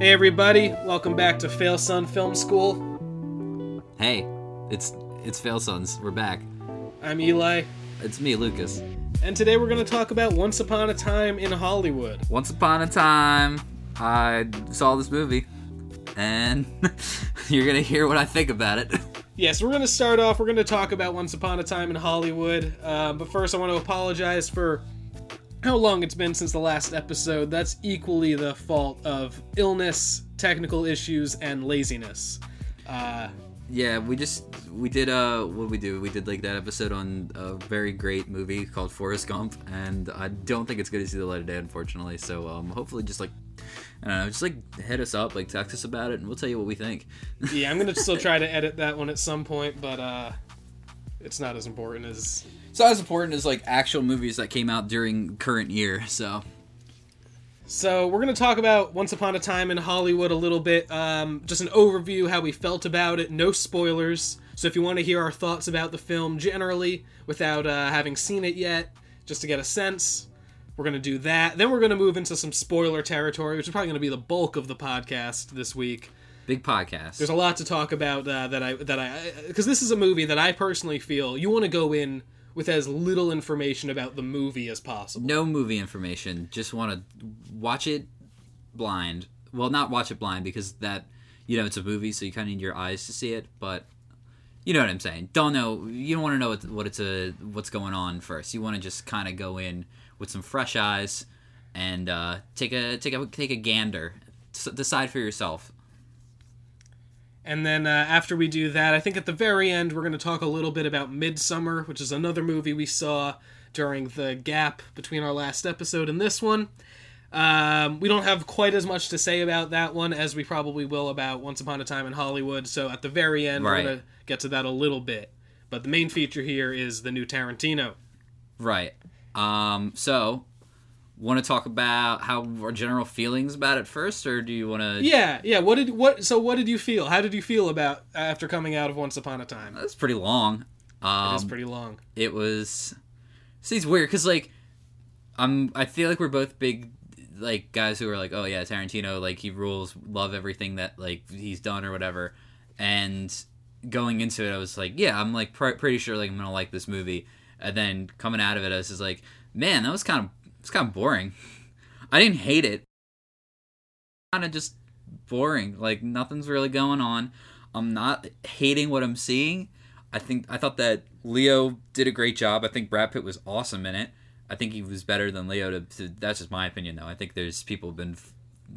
Hey everybody, welcome back to Fail Son Film School. Hey, it's it's Fail Sons. We're back. I'm Eli, It's me, Lucas. and today we're going to talk about Once Upon a Time in Hollywood. Once upon a time, I saw this movie, and you're gonna hear what I think about it. Yes, we're going to start off. We're going to talk about Once Upon a Time in Hollywood. Uh, but first, I want to apologize for how long it's been since the last episode. That's equally the fault of illness, technical issues, and laziness. Uh, yeah, we just we did uh what did we do? We did like that episode on a very great movie called Forrest Gump, and I don't think it's going to see the light of day, unfortunately. So um, hopefully, just like I don't know, just like hit us up, like text us about it, and we'll tell you what we think. yeah, I'm going to still try to edit that one at some point, but uh, it's not as important as It's not as important as like actual movies that came out during current year. So So we're going to talk about Once Upon a Time in Hollywood a little bit. Um, just an overview, how we felt about it. No spoilers. So if you want to hear our thoughts about the film generally, without uh, having seen it yet, just to get a sense, we're going to do that. Then we're going to move into some spoiler territory, which is probably going to be the bulk of the podcast this week. big podcast. There's a lot to talk about uh, that I that I because this is a movie that I personally feel you want to go in with as little information about the movie as possible. no movie information. Just want to watch it blind. Well, not watch it blind because that you know it's a movie, so you kind of need your eyes to see it. But you know what I'm saying. Don't know. You don't want to know what, what it's a what's going on first. You want to just kind of go in with some fresh eyes and uh, take a take a take a gander. S- decide for yourself. And then uh, after we do that, I think at the very end we're going to talk a little bit about Midsommar, which is another movie we saw during the gap between our last episode and this one. Um, we don't have quite as much to say about that one as we probably will about Once Upon a Time in Hollywood. So at the very end, Right. we're going to get to that a little bit. But the main feature here is the new Tarantino. Right. Um. So. Want to talk about how our general feelings about it first, or do you want to? Yeah, yeah. What did what? So what did you feel? How did you feel about after coming out of Once Upon a Time? That's pretty long. Um, It is pretty long. it was see it's weird because like i'm i feel like we're both big like guys who are like oh yeah tarantino like he rules love everything that like he's done or whatever and going into it i was like yeah i'm like pr- pretty sure like i'm gonna like this movie and then coming out of it i was just like man that was kind of it's kind of boring i didn't hate it kind of just boring like nothing's really going on i'm not hating what i'm seeing I think I thought that Leo did a great job. I think Brad Pitt was awesome in it. I think he was better than Leo. To, to that's just my opinion, though. I think there's people been,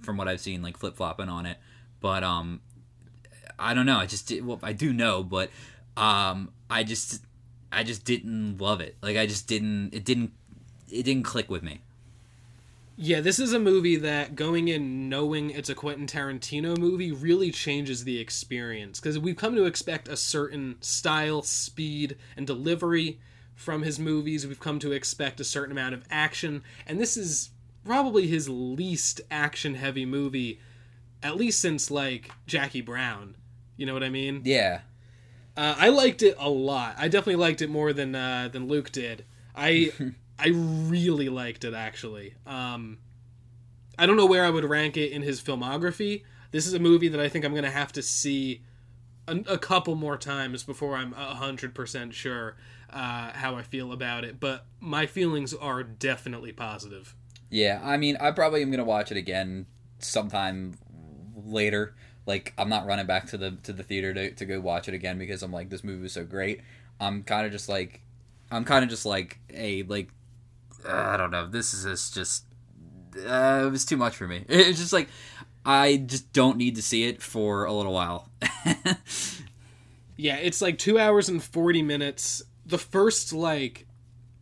from what I've seen, like flip flopping on it. But um, I don't know. I just did. Well, I do know, but um, I just I just didn't love it. Like I just didn't. It didn't. It didn't click with me. Yeah, this is a movie that going in knowing it's a Quentin Tarantino movie really changes the experience because we've come to expect a certain style, speed, and delivery from his movies. We've come to expect a certain amount of action, and this is probably his least action heavy movie, at least since like Jackie Brown. You know what I mean? Yeah. Uh, I liked it a lot. I definitely liked it more than uh, than Luke did. I I really liked it actually. Um, I don't know where I would rank it in his filmography. This is a movie that I think I'm gonna have to see a, a couple more times before I'm hundred percent sure uh, how I feel about it. But my feelings are definitely positive. Yeah, I mean, I probably am gonna watch it again sometime later. Like, I'm not running back to the to the theater to, to go watch it again because I'm like, this movie was so great. I'm kind of just like, I'm kind of just like, hey, like, I don't know, this is just, uh, it was too much for me. It's just like, I just don't need to see it for a little while. Yeah, it's like two hours and 40 minutes. The first, like,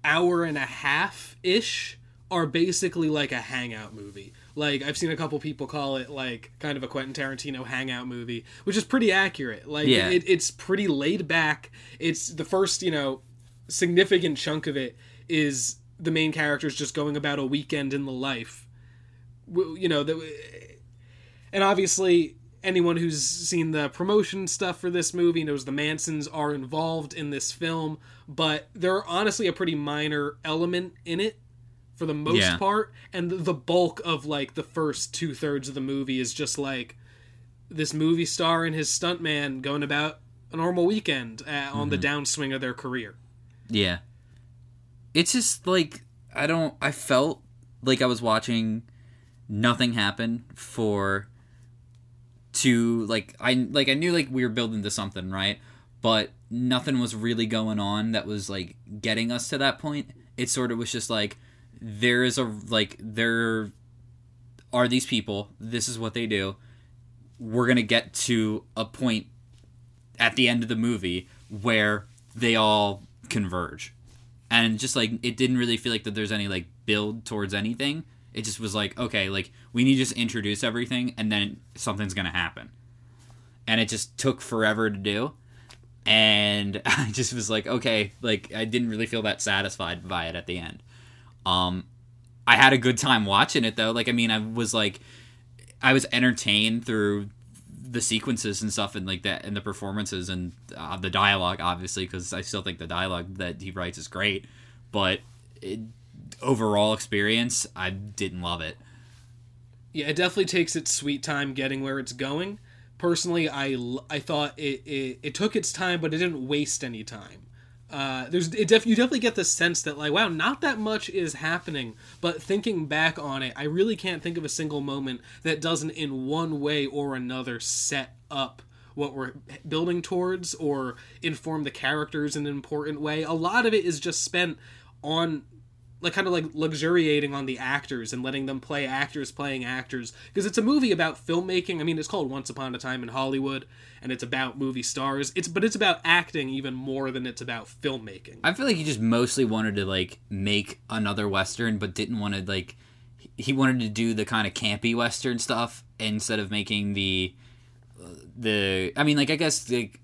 hour and a half ish are basically like a hangout movie. Like, I've seen a couple people call it, like, kind of a Quentin Tarantino hangout movie, which is pretty accurate. Like, Yeah. it, it's pretty laid back. It's the first, you know, significant chunk of it is the main characters just going about a weekend in the life. You know, the, and obviously anyone who's seen the promotion stuff for this movie knows the Mansons are involved in this film, but they're honestly a pretty minor element in it for the most Yeah. part, and the, bulk of like the first two thirds of the movie is just like this movie star and his stuntman going about a normal weekend uh, on the downswing of their career. Yeah. It's just like I don't I felt like I was watching nothing happen for to like I like I knew like we were building to something, right? But nothing was really going on that was like getting us to that point. It sort of was just like there is a like there are these people, this is what they do. We're to get to a point at the end of the movie where they all converge and just like it didn't really feel like that there's any like build towards anything. It just was like okay like we need to just introduce everything and then something's gonna happen. And it just took forever to do. And i just was like okay like i didn't really feel that satisfied by it at the end. Um i had a good time watching it though. Like i mean i was like i was entertained through the sequences and stuff and like that and the performances and uh, the dialogue obviously because i still think the dialogue that he writes is great but it, overall experience i didn't love it Yeah, it definitely takes its sweet time getting where it's going. Personally, i i thought it, it, it took its time, but it didn't waste any time. Uh, there's def- you definitely get the sense that like wow not that much is happening but thinking back on it i really can't think of a single moment that doesn't in one way or another set up what we're building towards or inform the characters in an important way. A lot of it is just spent on like kind of like luxuriating on the actors and letting them play actors playing actors. Because it's a movie about filmmaking. I mean it's called once upon a time in hollywood and it's about movie stars. It's but it's about acting even more than it's about filmmaking. I feel like he just mostly wanted to like make another western but didn't want to like he wanted to do the kind of campy western stuff instead of making the uh, the i mean like i guess like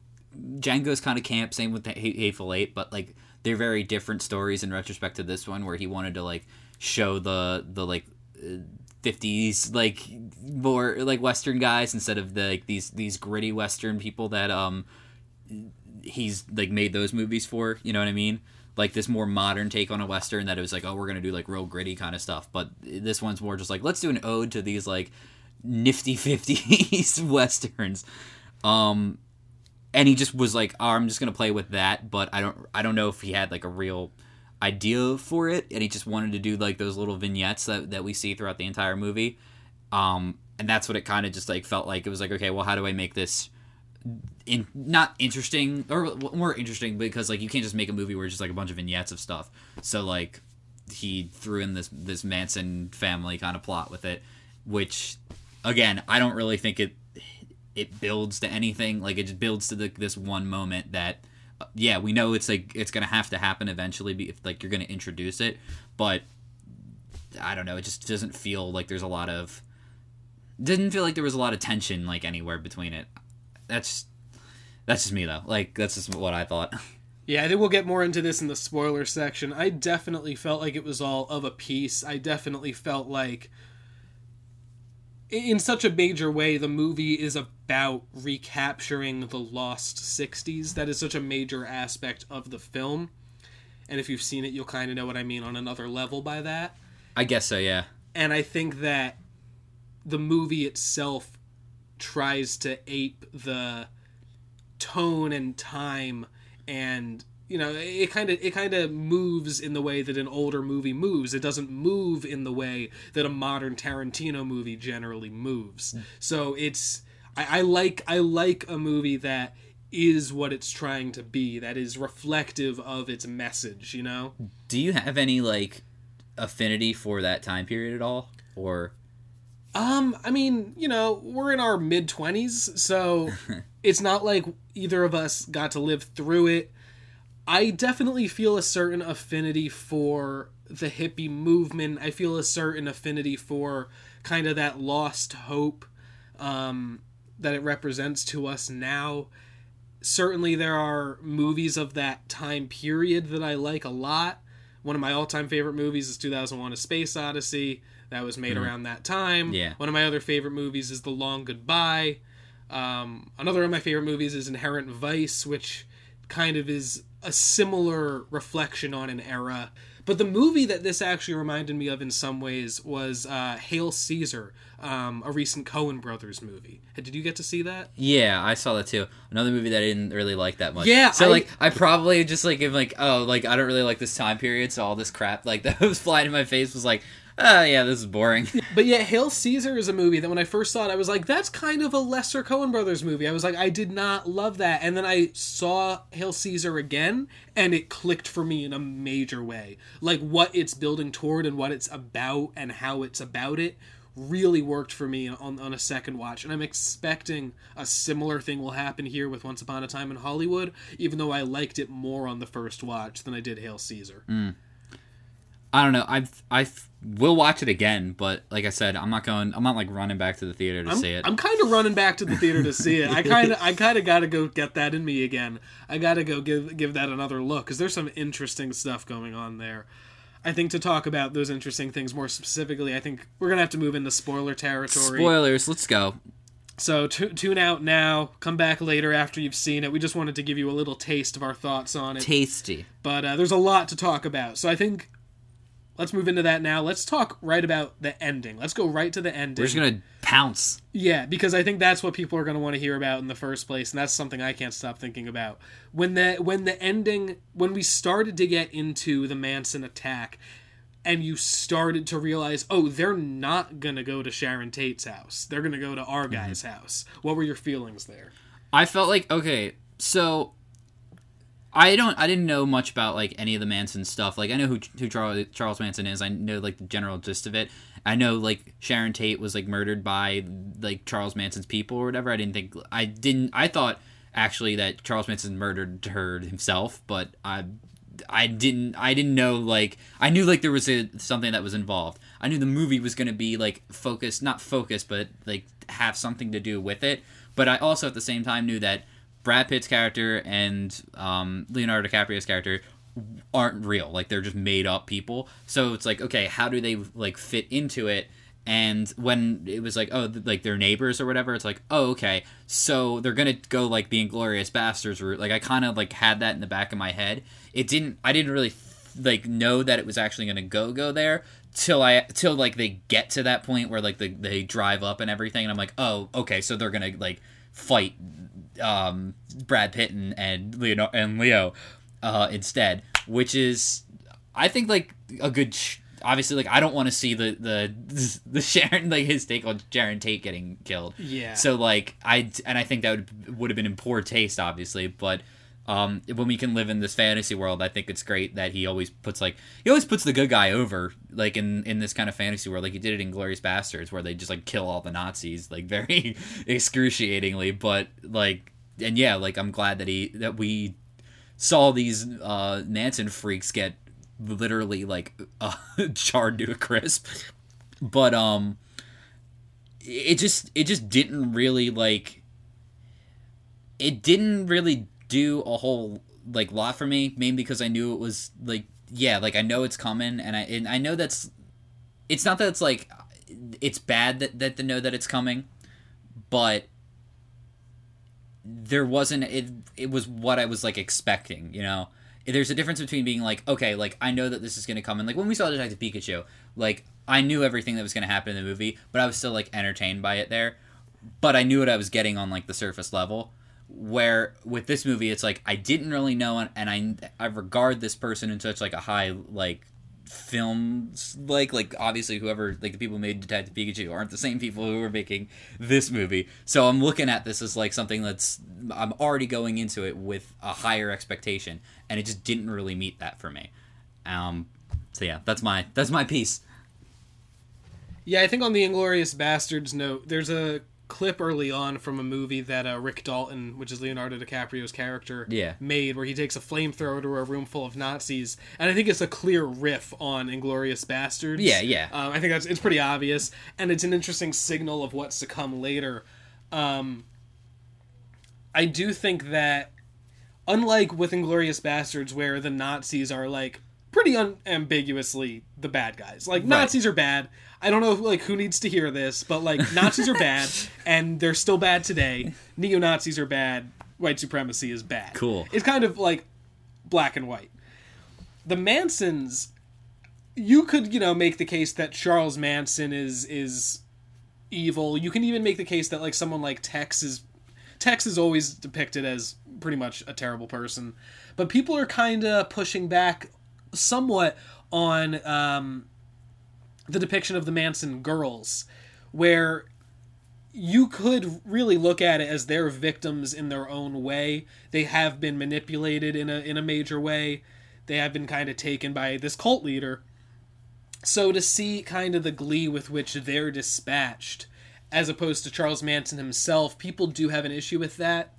django's kind of camp same with the hateful eight but like they're very different stories in retrospect to this one where he wanted to like show the the like uh, 50s like more like western guys instead of the like these these gritty western people that um he's like made those movies for you know what i mean? Like this more modern take on a western that it was like oh we're gonna do like real gritty kind of stuff. But this one's more just like let's do an ode to these like nifty 50s westerns. Um and he just was like oh, i'm just gonna play with that but i don't i don't know if he had like a real idea for it and he just wanted to do like those little vignettes that, that we see throughout the entire movie. Um and that's what it kind of just like felt like. It was like okay well how do i make this in not interesting or more interesting because like you can't just make a movie where it's just like a bunch of vignettes of stuff. So like he threw in this this manson family kind of plot with it which again i don't really think it it builds to anything like it just builds to the, this one moment that yeah we know it's like it's gonna have to happen eventually if like you're gonna introduce it but i don't know it just doesn't feel like there's a lot of didn't feel like there was a lot of tension like anywhere between it that's that's just me though like that's just what i thought Yeah, I think we'll get more into this in the spoiler section. I definitely felt like it was all of a piece. I definitely felt like, in such a major way, the movie is about recapturing the lost 60s. That is such a major aspect of the film. And if you've seen it, you'll kind of know what I mean on another level by that. i guess so yeah And I think that the movie itself tries to ape the tone and time and you know it kind of it kind of moves in the way that an older movie moves it doesn't move in the way that a modern tarantino movie generally moves mm. so it's I, I like i like a movie that is what it's trying to be that is reflective of its message you know do you have any like affinity for that time period at all or Um, I mean, you know, we're in our mid 20s, so it's not like either of us got to live through it. I definitely feel a certain affinity for the hippie movement. I feel a certain affinity for kind of that lost hope um, that it represents to us now. Certainly, there are movies of that time period that I like a lot. One of my all time favorite movies is 2001 A Space Odyssey. That was made around that time. Yeah. One of my other favorite movies is The Long Goodbye. Um, another of my favorite movies is Inherent Vice, which kind of is a similar reflection on an era. But the movie that this actually reminded me of in some ways was uh, Hail Caesar, um, a recent Coen Brothers movie. Did you get to see that? Yeah, I saw that too. Another movie that I didn't really like that much. Yeah, So I- like I probably just like am like, oh, like I don't really like this time period, so all this crap like that was flying in my face was like, oh yeah, this is boring. But yeah, Hail Caesar is a movie that when I first saw it, I was like, that's kind of a lesser Coen Brothers movie. I was like, I did not love that. And then I saw Hail Caesar again, and it clicked for me in a major way. Like what it's building toward and what it's about and how it's about it really worked for me on, on a second watch. And I'm expecting a similar thing will happen here with Once Upon a Time in Hollywood, even though I liked it more on the first watch than I did Hail Caesar. Hmm. I don't know. I I will watch it again, but like I said, I'm not going. I'm not like running back to the theater to I'm, see it. I'm kind of running back to the theater to see it. I kind of I kind of got to go get that in me again. I got to go give give that another look cuz there's some interesting stuff going on there. I think to talk about those interesting things more specifically, I think we're going to have to move into spoiler territory. Spoilers. Let's go. So tu- tune out now, come back later after you've seen it. We just wanted to give you a little taste of our thoughts on it. Tasty. but uh, there's a lot to talk about. So I think let's move into that now. Let's talk right about the ending. Let's go right to the ending. We're just gonna pounce. Yeah, because I think that's what people are going to want to hear about in the first place, and that's something I can't stop thinking about. When the when the ending when we started to get into the Manson attack and you started to realize, "Oh, they're not going to go to Sharon Tate's house. They're going to go to our mm-hmm. guy's house." What were your feelings there? I felt like okay, so I don't I didn't know much about like any of the Manson stuff. Like I know who who Charles Manson is. I know like the general gist of it. I know like Sharon Tate was like murdered by like Charles Manson's people or whatever. I didn't think I didn't I thought actually that Charles Manson murdered her himself, but I I didn't I didn't know like I knew like there was a something that was involved. I knew the movie was going to be like focused not focused but like have something to do with it. But I also at the same time knew that Brad Pitt's character and um, Leonardo DiCaprio's character aren't real. Like they're just made up people. So it's like okay, how do they like fit into it? And when it was like, oh, like their neighbors or whatever, it's like, oh, okay, so they're gonna go like the Inglourious Basterds route. Like I kind of like had that in the back of my head. It didn't. I didn't really like know that it was actually gonna go go there till I till like they get to that point where like the, they drive up and everything, and I'm like, oh, okay, so they're gonna like fight um, Brad Pitt and and Leo and Leo uh, instead, which is I think like a good. Sh- obviously, like I don't want to see the the the Sharon like his take on Sharon Tate getting killed. Yeah. So like I and I think that would would have been in poor taste, obviously, but. Um, when we can live in this fantasy world, I think it's great that he always puts like he always puts the good guy over, like in in this kind of fantasy world, like he did it in Glorious Bastards, where they just like kill all the Nazis, like very excruciatingly. But like, and yeah, like I'm glad that he that we saw these uh, Manson freaks get literally like uh, charred to a crisp. But um, it just it just didn't really like it didn't really do a whole like lot for me mainly because i knew it was like yeah like i know it's coming and i and i know that's it's not that it's like it's bad that, that to know that it's coming but there wasn't it it was what i was like expecting you know? There's a difference between being like okay like i know that this is going to come and like when we saw detective pikachu like i knew everything that was going to happen in the movie but i was still like entertained by it there but i knew what i was getting on like the surface level where with this movie it's like i didn't really know and, i i regard this person in such like a high like films like like obviously whoever like the people who made detective pikachu aren't the same people who were making this movie. So i'm looking at this as like something that's i'm already going into it with a higher expectation and it just didn't really meet that for me. Um so yeah that's my that's my piece. Yeah, I think on the Inglourious Basterds note, there's a clip early on from a movie that uh, Rick Dalton, which is Leonardo DiCaprio's character, Yeah. made, where he takes a flamethrower to a room full of Nazis, and I think it's a clear riff on Inglourious Basterds. Yeah, yeah. Um, I think that's it's pretty obvious, and it's an interesting signal of what's to come later. Um, I do think that, unlike with Inglourious Basterds, where the Nazis are like pretty unambiguously the bad guys, like Nazis are bad. I don't know like who needs to hear this, but like Nazis are bad, and they're still bad today. Neo Nazis are bad. White supremacy is bad. Cool. It's kind of like black and white. The Mansons you could you know make the case that Charles Manson is is evil. You can even make the case that like someone like Tex is Tex is always depicted as pretty much a terrible person, but people are kind of pushing back somewhat on um, the depiction of the Manson girls, where you could really look at it as they're victims in their own way. They have been manipulated in a in a major way. They have been kind of taken by this cult leader. So to see kind of the glee with which they're dispatched as opposed to Charles Manson himself, people do have an issue with that.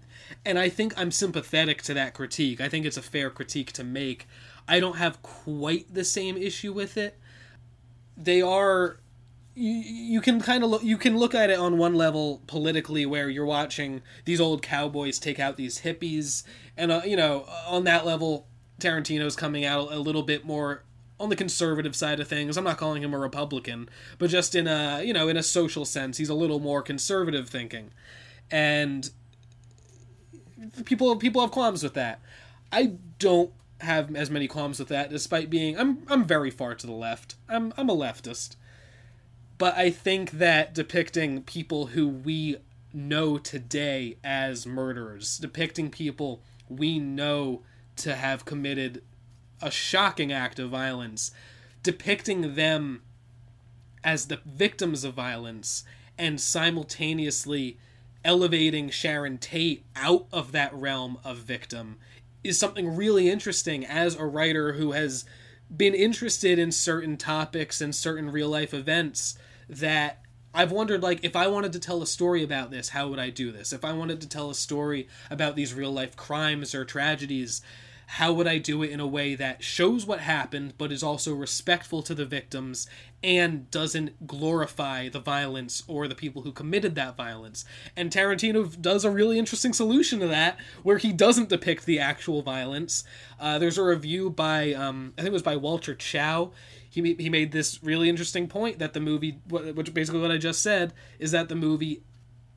And I think I'm sympathetic to that critique. I think it's a fair critique to make. I don't have quite the same issue with it. They are you, you can kind of look you can look at it on one level politically where you're watching these old cowboys take out these hippies and uh, you know on that level Tarantino's coming out a little bit more on the conservative side of things. I'm not calling him a Republican, but just in a you know in a social sense, he's a little more conservative thinking, and people people have qualms with that. I don't have as many qualms with that, despite being I'm I'm very far to the left. I'm I'm a leftist, but I think that depicting people who we know today as murderers, depicting people we know to have committed a shocking act of violence, depicting them as the victims of violence and simultaneously elevating Sharon Tate out of that realm of victim is something really interesting as a writer who has been interested in certain topics and certain real life events that I've wondered like if I wanted to tell a story about this, how would I do this? If I wanted to tell a story about these real life crimes or tragedies, how would I do it in a way that shows what happened but is also respectful to the victims and doesn't glorify the violence or the people who committed that violence? And Tarantino does a really interesting solution to that where he doesn't depict the actual violence. Uh, there's a review by, um, I think it was by Walter Chaw. He, he made this really interesting point that the movie, which basically what I just said, is that the movie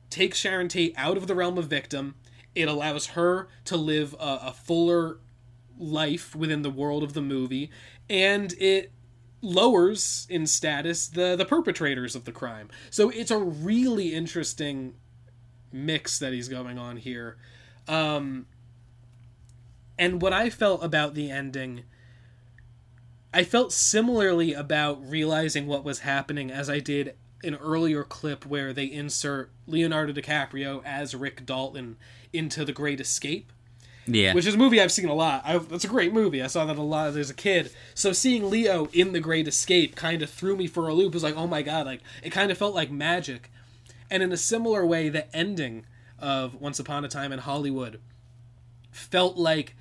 takes Sharon Tate out of the realm of victim. It allows her to live a, a fuller life within the world of the movie, and it lowers in status the the perpetrators of the crime. So it's a really interesting mix that he's going on here. Um, and what I felt about the ending, I felt similarly about realizing what was happening as I did an earlier clip where they insert Leonardo DiCaprio as Rick Dalton into The Great Escape. Yeah. Which is a movie I've seen a lot. I, that's a great movie. I saw that a lot as a kid. So seeing Leo in The Great Escape kind of threw me for a loop. It was like, oh my god, like it kind of felt like magic. And in a similar way, the ending of Once Upon a Time in Hollywood felt like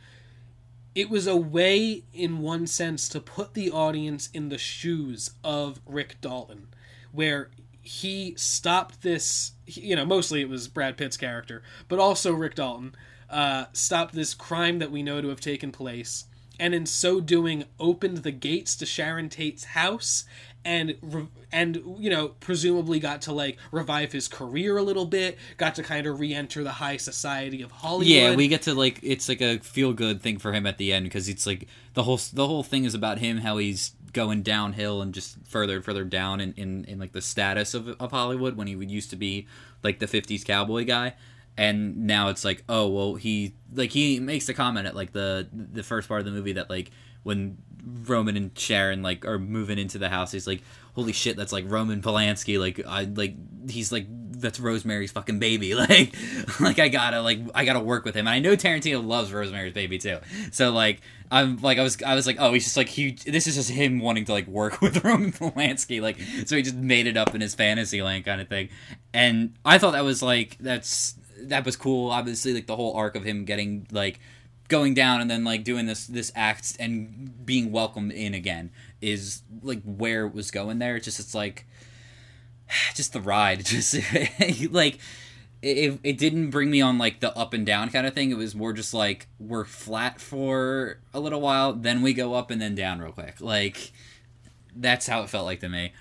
it was a way, in one sense, to put the audience in the shoes of Rick Dalton, where he stopped this. You know, mostly it was Brad Pitt's character, but also Rick Dalton uh, stop this crime that we know to have taken place, and in so doing, opened the gates to Sharon Tate's house and and you know presumably got to like revive his career a little bit got to kind of re-enter the high society of hollywood. Yeah we get to like it's like a feel good thing for him at the end because it's like the whole the whole thing is about him how he's going downhill and just further and further down in, in, in like the status of, of hollywood when he used to be like the 50s cowboy guy and now it's like oh well he like he makes the comment at like the the first part of the movie that like when Roman and Sharon like are moving into the house he's like holy shit that's like Roman Polanski like I like he's like that's Rosemary's fucking baby. Like like I gotta like I gotta work with him. And I know Tarantino loves Rosemary's baby too. So like I'm like I was I was like oh he's just like he this is just him wanting to like work with Roman Polanski like so he just made it up in his fantasy land kind of thing. And I thought that was like that's that was cool. Obviously, like the whole arc of him getting like going down and then like doing this this act and being welcomed in again is like where it was going there. It's just it's like just the ride, just like it, it didn't bring me on like the up and down kind of thing. It was more just like we're flat for a little while, then we go up and then down real quick. Like that's how it felt like to me.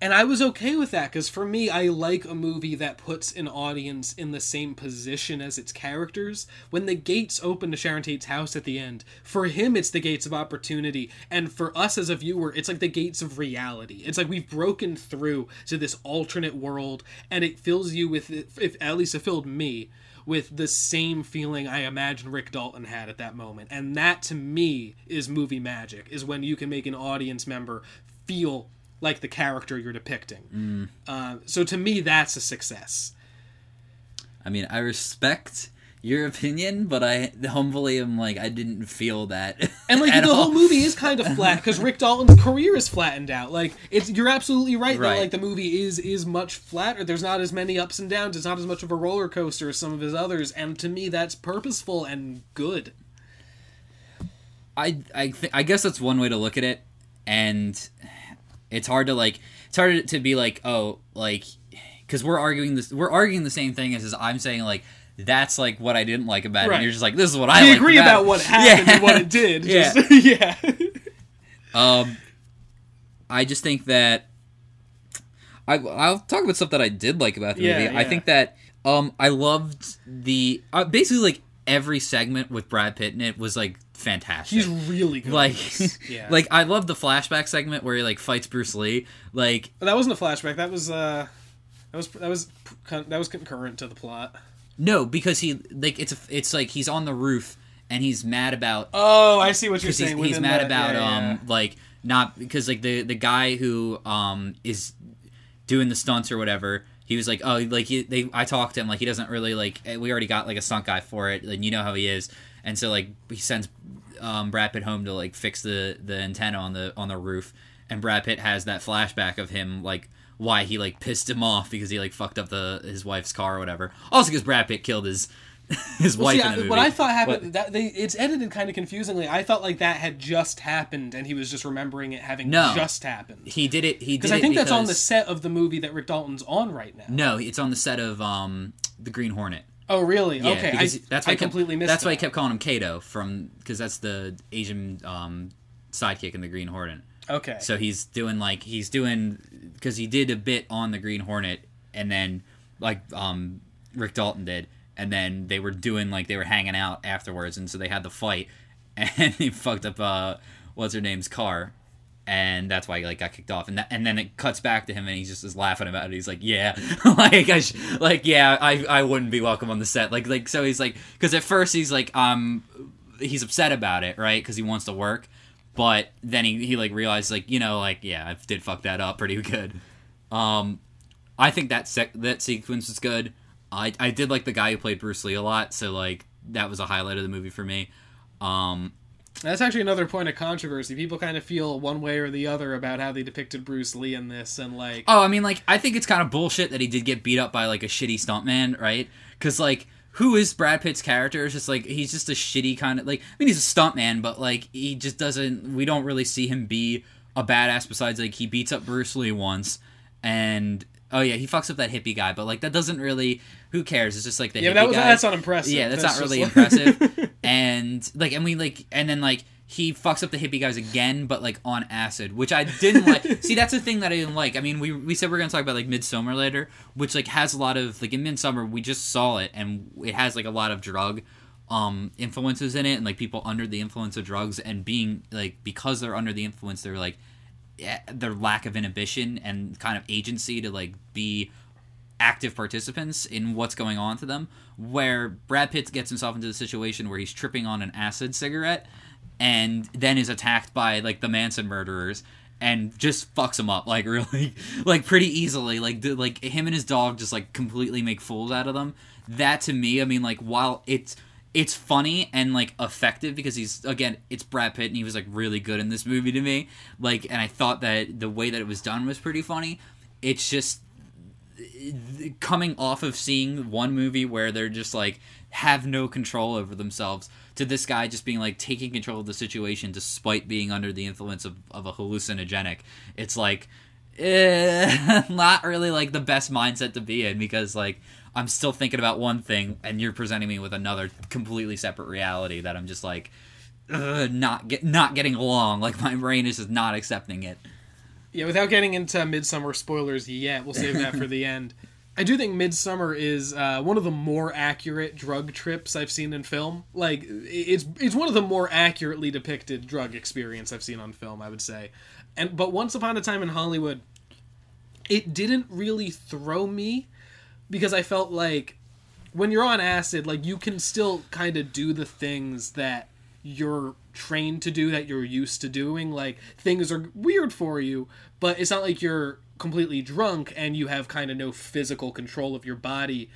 And I was okay with that because for me, I like a movie that puts an audience in the same position as its characters. When the gates open to Sharon Tate's house at the end, for him, it's the gates of opportunity, and for us as a viewer, it's like the gates of reality. It's like we've broken through to this alternate world, and it fills you with, if at least it filled me with the same feeling I imagine Rick Dalton had at that moment. And that to me is movie magic, is when you can make an audience member feel like the character you're depicting. Uh, so to me, that's a success. I mean, I respect your opinion, but I humbly am like I didn't feel that. And like the all. whole movie is kind of flat because Rick Dalton's career is flattened out. Like it's you're absolutely right, Right. that like the movie is is much flatter. There's not as many ups and downs. It's not as much of a roller coaster as some of his others. And to me, that's purposeful and good. I I th- I guess that's one way to look at it, and it's hard to like it's hard to be like oh like because we're arguing this we're arguing the same thing as, as I'm saying like that's like what I didn't like about it. And you're just like this is what I We agree about, about what happened Yeah. and what it did. Yeah. Just- yeah. Um, I just think that I I'll talk about stuff that I did like about the Yeah, movie. I think that um I loved the uh, basically like every segment with Brad Pitt in it was like fantastic. He's really good. like yeah. like I love the flashback segment where he like fights Bruce Lee. Like that wasn't a flashback. That was uh, that was that was that was concurrent to the plot. no, because he like it's a, it's like he's on the roof and he's mad about Oh, I see what you're he's, saying. he's mad that. about Yeah, yeah, um like not because like the the guy who um is doing the stunts or whatever he was like oh like he, they I talked to him like he doesn't really like eh, we already got like a stunt guy for it and you know how he is. And so like he sends um Brad Pitt home to like fix the the antenna on the on the roof. And Brad Pitt has that flashback of him like why he like pissed him off because he like fucked up the his wife's car or whatever. Also because Brad Pitt killed his his Well, wife see, in the movie what I thought happened But- that they it's edited kind of confusingly. I thought like that had just happened, and he was just remembering it having No. just happened. he did it he did Because I think that's on the set of the movie that Rick Dalton's on right now. No, it's on the set of um the Green Hornet. Oh, really? Yeah, okay, I, that's why I kept- completely missed. That's why I kept calling him Kato from because that's the Asian um sidekick in the Green Hornet. Okay. So he's doing like he's doing because he did a bit on the Green Hornet and then like um Rick Dalton did and then they were doing like they were hanging out afterwards and so they had the fight and he fucked up uh what's her name's car and that's why he like got kicked off and that, and then it cuts back to him and he just is laughing about it. He's like yeah. Like I sh- like yeah I I wouldn't be welcome on the set. Like like so he's like because at first he's like um he's upset about it right because he wants to work but then he, he like realized like you know like yeah I did fuck that up pretty good. Um I think that sec- that sequence was good I I did like the guy who played Bruce Lee a lot so like that was a highlight of the movie for me um That's actually another point of controversy. People kind of feel one way or the other about how they depicted Bruce Lee in this, and like, Oh, I mean, like, I think it's kind of bullshit that he did get beat up by like a shitty stuntman, right? Because like, who is Brad Pitt's character? It's just like he's just a shitty kind of like. I mean, he's a stuntman, but like, he just doesn't. We don't really see him be a badass. Besides, like, he beats up Bruce Lee once, and oh yeah, he fucks up that hippie guy. But like, that doesn't really. Who cares? It's just like the yeah, hippie that was guy. that's unimpressive. Yeah, that's, not really like- impressive. and like, and we like, and then like he fucks up the hippie guys again, but like on acid, which I didn't like. See, that's the thing that I didn't like. I mean, we we said we are gonna talk about like Midsommar later, which like has a lot of like in Midsommar we just saw it, and it has like a lot of drug um influences in it, and like people under the influence of drugs, and being like because they're under the influence, they're like Eh, their lack of inhibition and kind of agency to like be active participants in what's going on to them. Where Brad Pitt gets himself into the situation where he's tripping on an acid cigarette and then is attacked by like the Manson murderers and just fucks him up like really like pretty easily like the, like him and his dog just like completely make fools out of them that to me i mean like while it's it's funny and like effective because he's again it's Brad Pitt and he was like really good in this movie to me. Like and I thought that the way that it was done was pretty funny. It's just coming off of seeing one movie where they're just like have no control over themselves to this guy just being like taking control of the situation despite being under the influence of, of a hallucinogenic it's like eh, not really like the best mindset to be in because like i'm still thinking about one thing and you're presenting me with another completely separate reality that i'm just like not get not getting along like my brain is just not accepting it Yeah, without getting into Midsommar spoilers yet, we'll save that for the end. I do think Midsommar is uh, one of the more accurate drug trips I've seen in film. Like it's it's one of the more accurately depicted drug experience I've seen on film. I would say, and but Once Upon a Time in Hollywood, it didn't really throw me because I felt like when you're on acid, like you can still kind of do the things that you're trained to do that you're used to doing. Like things are weird for you, but it's not like you're completely drunk and you have kind of no physical control of your body.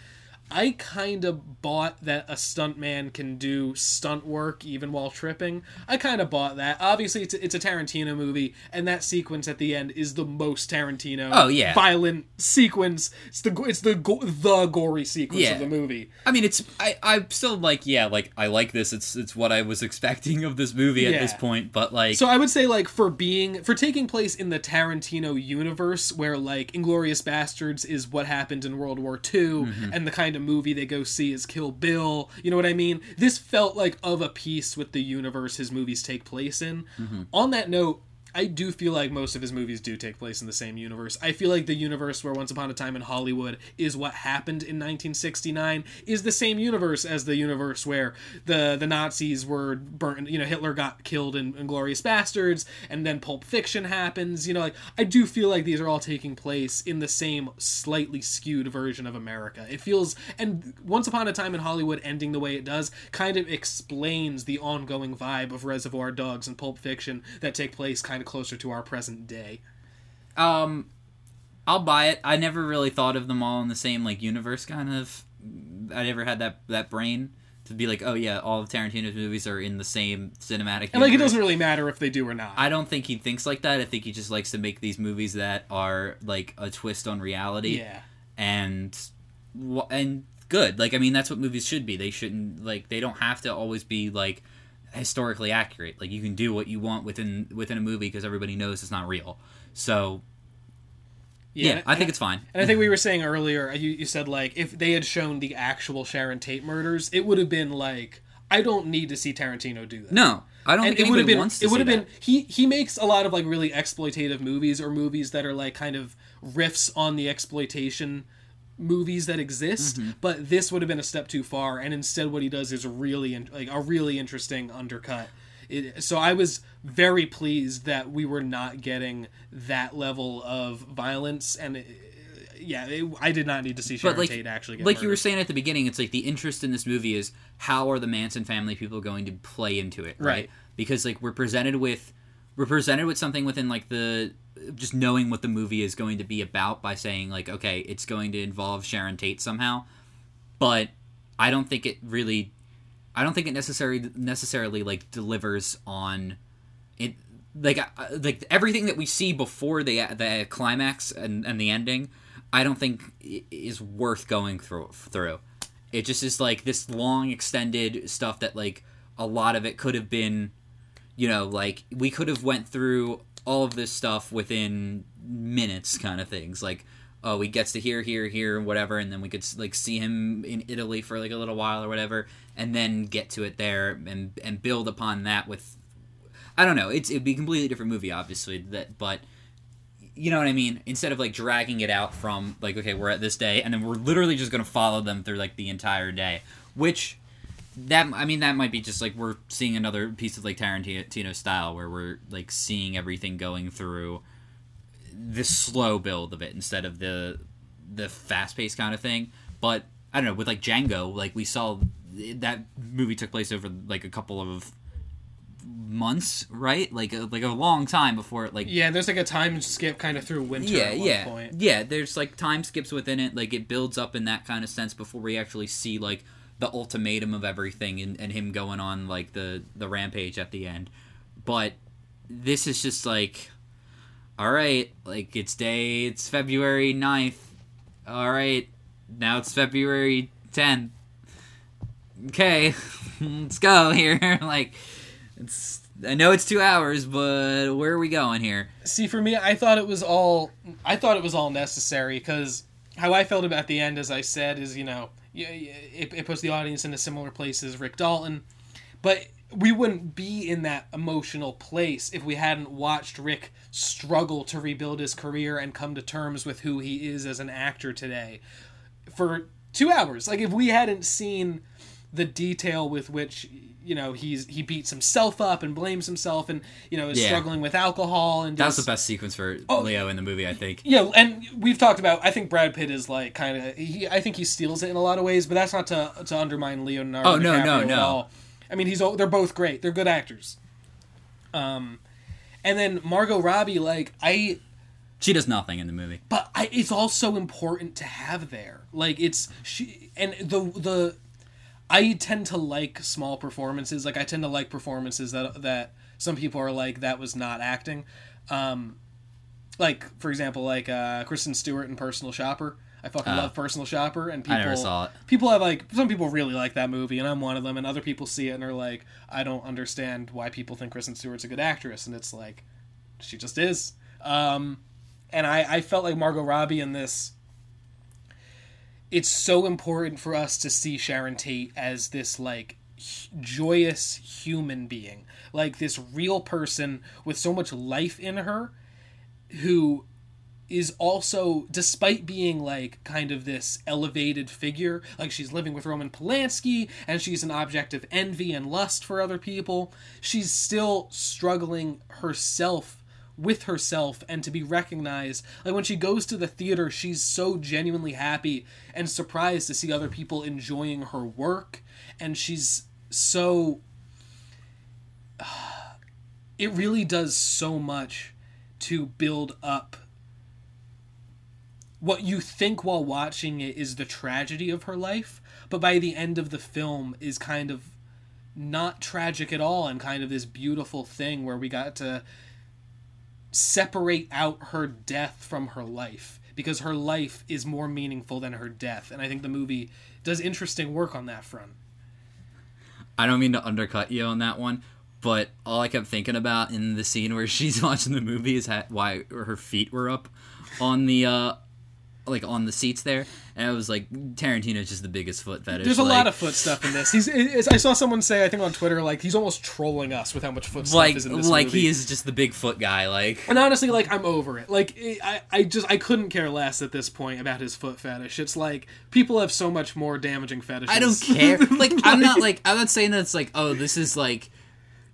I kind of bought that a stuntman can do stunt work even while tripping. I kind of bought that. Obviously, it's a, it's a Tarantino movie, and that sequence at the end is the most Tarantino. Oh, yeah. violent sequence. It's the it's the the gory sequence Yeah. of the movie. I mean, it's I I'm still like yeah, like I like this. It's it's what I was expecting of this movie at this point. But like, So I would say like for being for taking place in the Tarantino universe where like Inglourious Basterds is what happened in World War II mm-hmm. and the kind of movie they go see is Kill Bill. You know what I mean? This felt like of a piece with the universe his movies take place in. Mm-hmm. On that note, I do feel like most of his movies do take place in the same universe. I feel like the universe where Once Upon a Time in Hollywood is what happened in 1969 is the same universe as the universe where the the Nazis were burnt. You know, Hitler got killed in Glorious Bastards, and then Pulp Fiction happens. You know, like I do feel like these are all taking place in the same slightly skewed version of America. It feels, and Once Upon a Time in Hollywood ending the way it does kind of explains the ongoing vibe of Reservoir Dogs and Pulp Fiction that take place kind of closer to our present day. um, I'll buy it. I never really thought of them all in the same like universe. Kind of, I never had that that brain to be like, oh yeah, all of Tarantino's movies are in the same cinematic. And like, it doesn't really matter if they do or not. I don't think he thinks like that. I think he just likes to make these movies that are like a twist on reality. yeah. and and good. Like I mean, that's what movies should be. They shouldn't like they don't have to always be like historically accurate. Like you can do what you want within within a movie because everybody knows it's not real. So yeah, and- I think and- it's fine. And I think we were saying earlier, uh, you, you said like if they had shown the actual Sharon Tate murders, it would have been like I don't need to see Tarantino do that. No, I don't and think it would have been wants to it would have been he he makes a lot of like really exploitative movies or movies that are like kind of riffs on the exploitation movies that exist Mm-hmm. but this would have been a step too far and instead what he does is really in, like a really interesting undercut it, so I was very pleased that we were not getting that level of violence and uh, yeah it, I did not need to see Sharon like- Tate actually get like you were saying at the beginning, it's like the interest in this movie is how are the Manson family people going to play into it, right? Right. Because like we're presented with we're presented with something within like the just knowing what the movie is going to be about by saying like okay, it's going to involve Sharon Tate somehow, but I don't think it really I don't think it necessarily necessarily like delivers on it like uh, like everything that we see before the the climax and, and the ending I don't think is worth going through through. It just is like this long extended stuff that like a lot of it could have been you know like we could have went through all of this stuff within minutes kind of things like oh he gets to here here here whatever and then we could like see him in Italy for like a little while or whatever and then get to it there and and build upon that with I don't know it's it'd be a completely different movie obviously that but you know what I mean? Instead of like dragging it out from like, okay, we're at this day, and then we're literally just gonna follow them through like the entire day. Which that I mean that might be just like we're seeing another piece of like Tarantino style where we're like seeing everything going through this slow build of it instead of the the fast paced kind of thing. But I don't know with like Django, like we saw that movie took place over like a couple of months, right? Like a, like a long time before it like yeah there's like a time skip kind of through winter yeah, at one yeah, point yeah. There's like time skips within it. Like it builds up in that kind of sense before we actually see like the ultimatum of everything and, and him going on like the the rampage at the end. But this is just like, all right, like it's day, it's February 9th. All right, now it's February 10th. Okay, let's go here. like, it's. I know it's two hours, but where are we going here? See, for me, I thought it was all. I thought it was all necessary because how I felt about the end, as I said, is you know, it, it puts the audience in a similar place as Rick Dalton, but we wouldn't be in that emotional place if we hadn't watched Rick struggle to rebuild his career and come to terms with who he is as an actor today for two hours. Like if we hadn't seen the detail with which you know he's he beats himself up and blames himself and you know is Yeah. struggling with alcohol and That was just- the best sequence for Oh. Leo in the movie, I think. yeah, and we've talked about. I think Brad Pitt is like kind of. He, I think he steals it in a lot of ways, but that's not to to undermine Leonardo. Oh, no, DiCaprio no, no. I mean, he's they're both great. They're good actors. Um, and then Margot Robbie, like I, She does nothing in the movie. but I, it's also important to have there. Like it's she and the the. I tend to like small performances. Like I tend to like performances that that some people are like that was not acting. Um, like for example, like uh, Kristen Stewart in Personal Shopper. I fucking Oh. love Personal Shopper, and people I never saw it. people have like some people really like that movie, and I'm one of them. And other people see it and are like, I don't understand why people think Kristen Stewart's a good actress, and it's like, she just is. Um, and I I felt like Margot Robbie in this. It's so important for us to see Sharon Tate as this like joyous human being, like this real person with so much life in her, who is also despite being like kind of this elevated figure like she's living with roman polanski and she's an object of envy and lust for other people she's still struggling herself with herself and to be recognized. Like when she goes to the theater she's so genuinely happy and surprised to see other people enjoying her work. And she's so it really does so much to build up what you think while watching it is the tragedy of her life, but by the end of the film is kind of not tragic at all and kind of this beautiful thing where we got to separate out her death from her life because her life is more meaningful than her death and I think the movie does interesting work on that front. I don't mean to undercut you on that one, but all I kept thinking about in the scene where she's watching the movie is ha- why her feet were up on the uh like on the seats there, and I was like, Tarantino's just the biggest foot fetish. There's a like, lot of foot stuff in this. He's I saw someone say I think on Twitter like he's almost trolling us with how much foot stuff like is in this like movie. he is just the big foot guy. Like And honestly, like I'm over it. Like I, I just I couldn't care less at this point about his foot fetish. It's like people have so much more damaging fetishes. I don't care. Like I'm not like I'm not saying that it's like oh this is like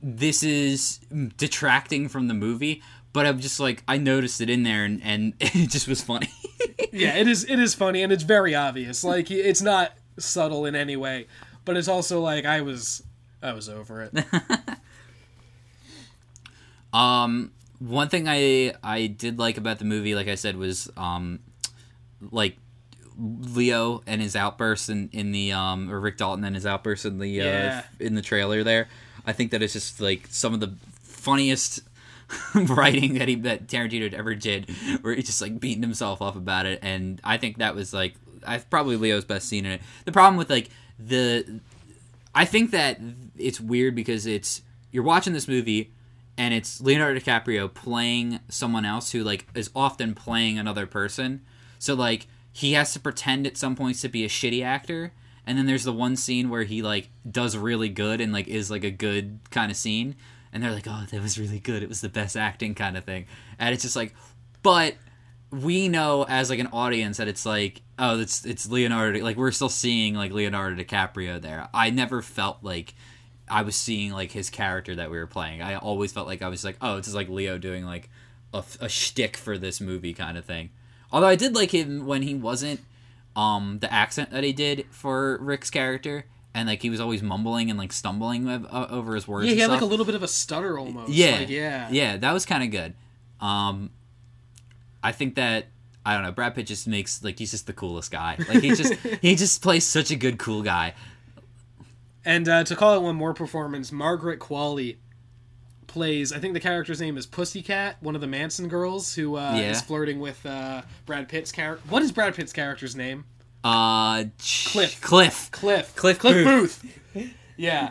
this is detracting from the movie, but I'm just like I noticed it in there and and it just was funny. yeah, it is. It is funny and it's very obvious. Like it's not subtle in any way, but it's also like I was I was over it. Um, one thing I I did like about the movie, like I said, was um, like Leo and his outburst in, in the um or Rick Dalton and his outburst in the uh, Yeah. in the trailer there. I think that it's just like some of the funniest writing that he that Tarantino ever did, where he just like beating himself up about it, and I think that was like I probably Leo's best scene in it. The problem with like the I think that it's weird because it's you're watching this movie and it's Leonardo DiCaprio playing someone else who like is often playing another person. So like he has to pretend at some points to be a shitty actor and then there's the one scene where he like does really good and like is like a good kind of scene and they're like, "Oh, that was really good. It was the best acting kind of thing." And it's just like but we know as like an audience that it's like oh it's it's Leonardo like we're still seeing like Leonardo DiCaprio there. I never felt like I was seeing like his character that we were playing. I always felt like I was like oh it's just like Leo doing like a, a shtick for this movie kind of thing. Although I did like him when he wasn't um the accent that he did for Rick's character and like he was always mumbling and like stumbling over his words. Yeah, he had like a little bit of a stutter almost. Yeah, Like, yeah. yeah. That was kind of good. Um, I think that I don't know. Brad Pitt just makes like he's just the coolest guy. Like he just he just plays such a good cool guy. And uh, to call it one more performance, Margaret Qualley plays. I think the character's name is Pussycat, one of the Manson girls who uh, Yeah. is flirting with uh, Brad Pitt's character. What is Brad Pitt's character's name? Uh, Cliff. Cliff. Cliff. Cliff Cliff Booth. Booth. yeah.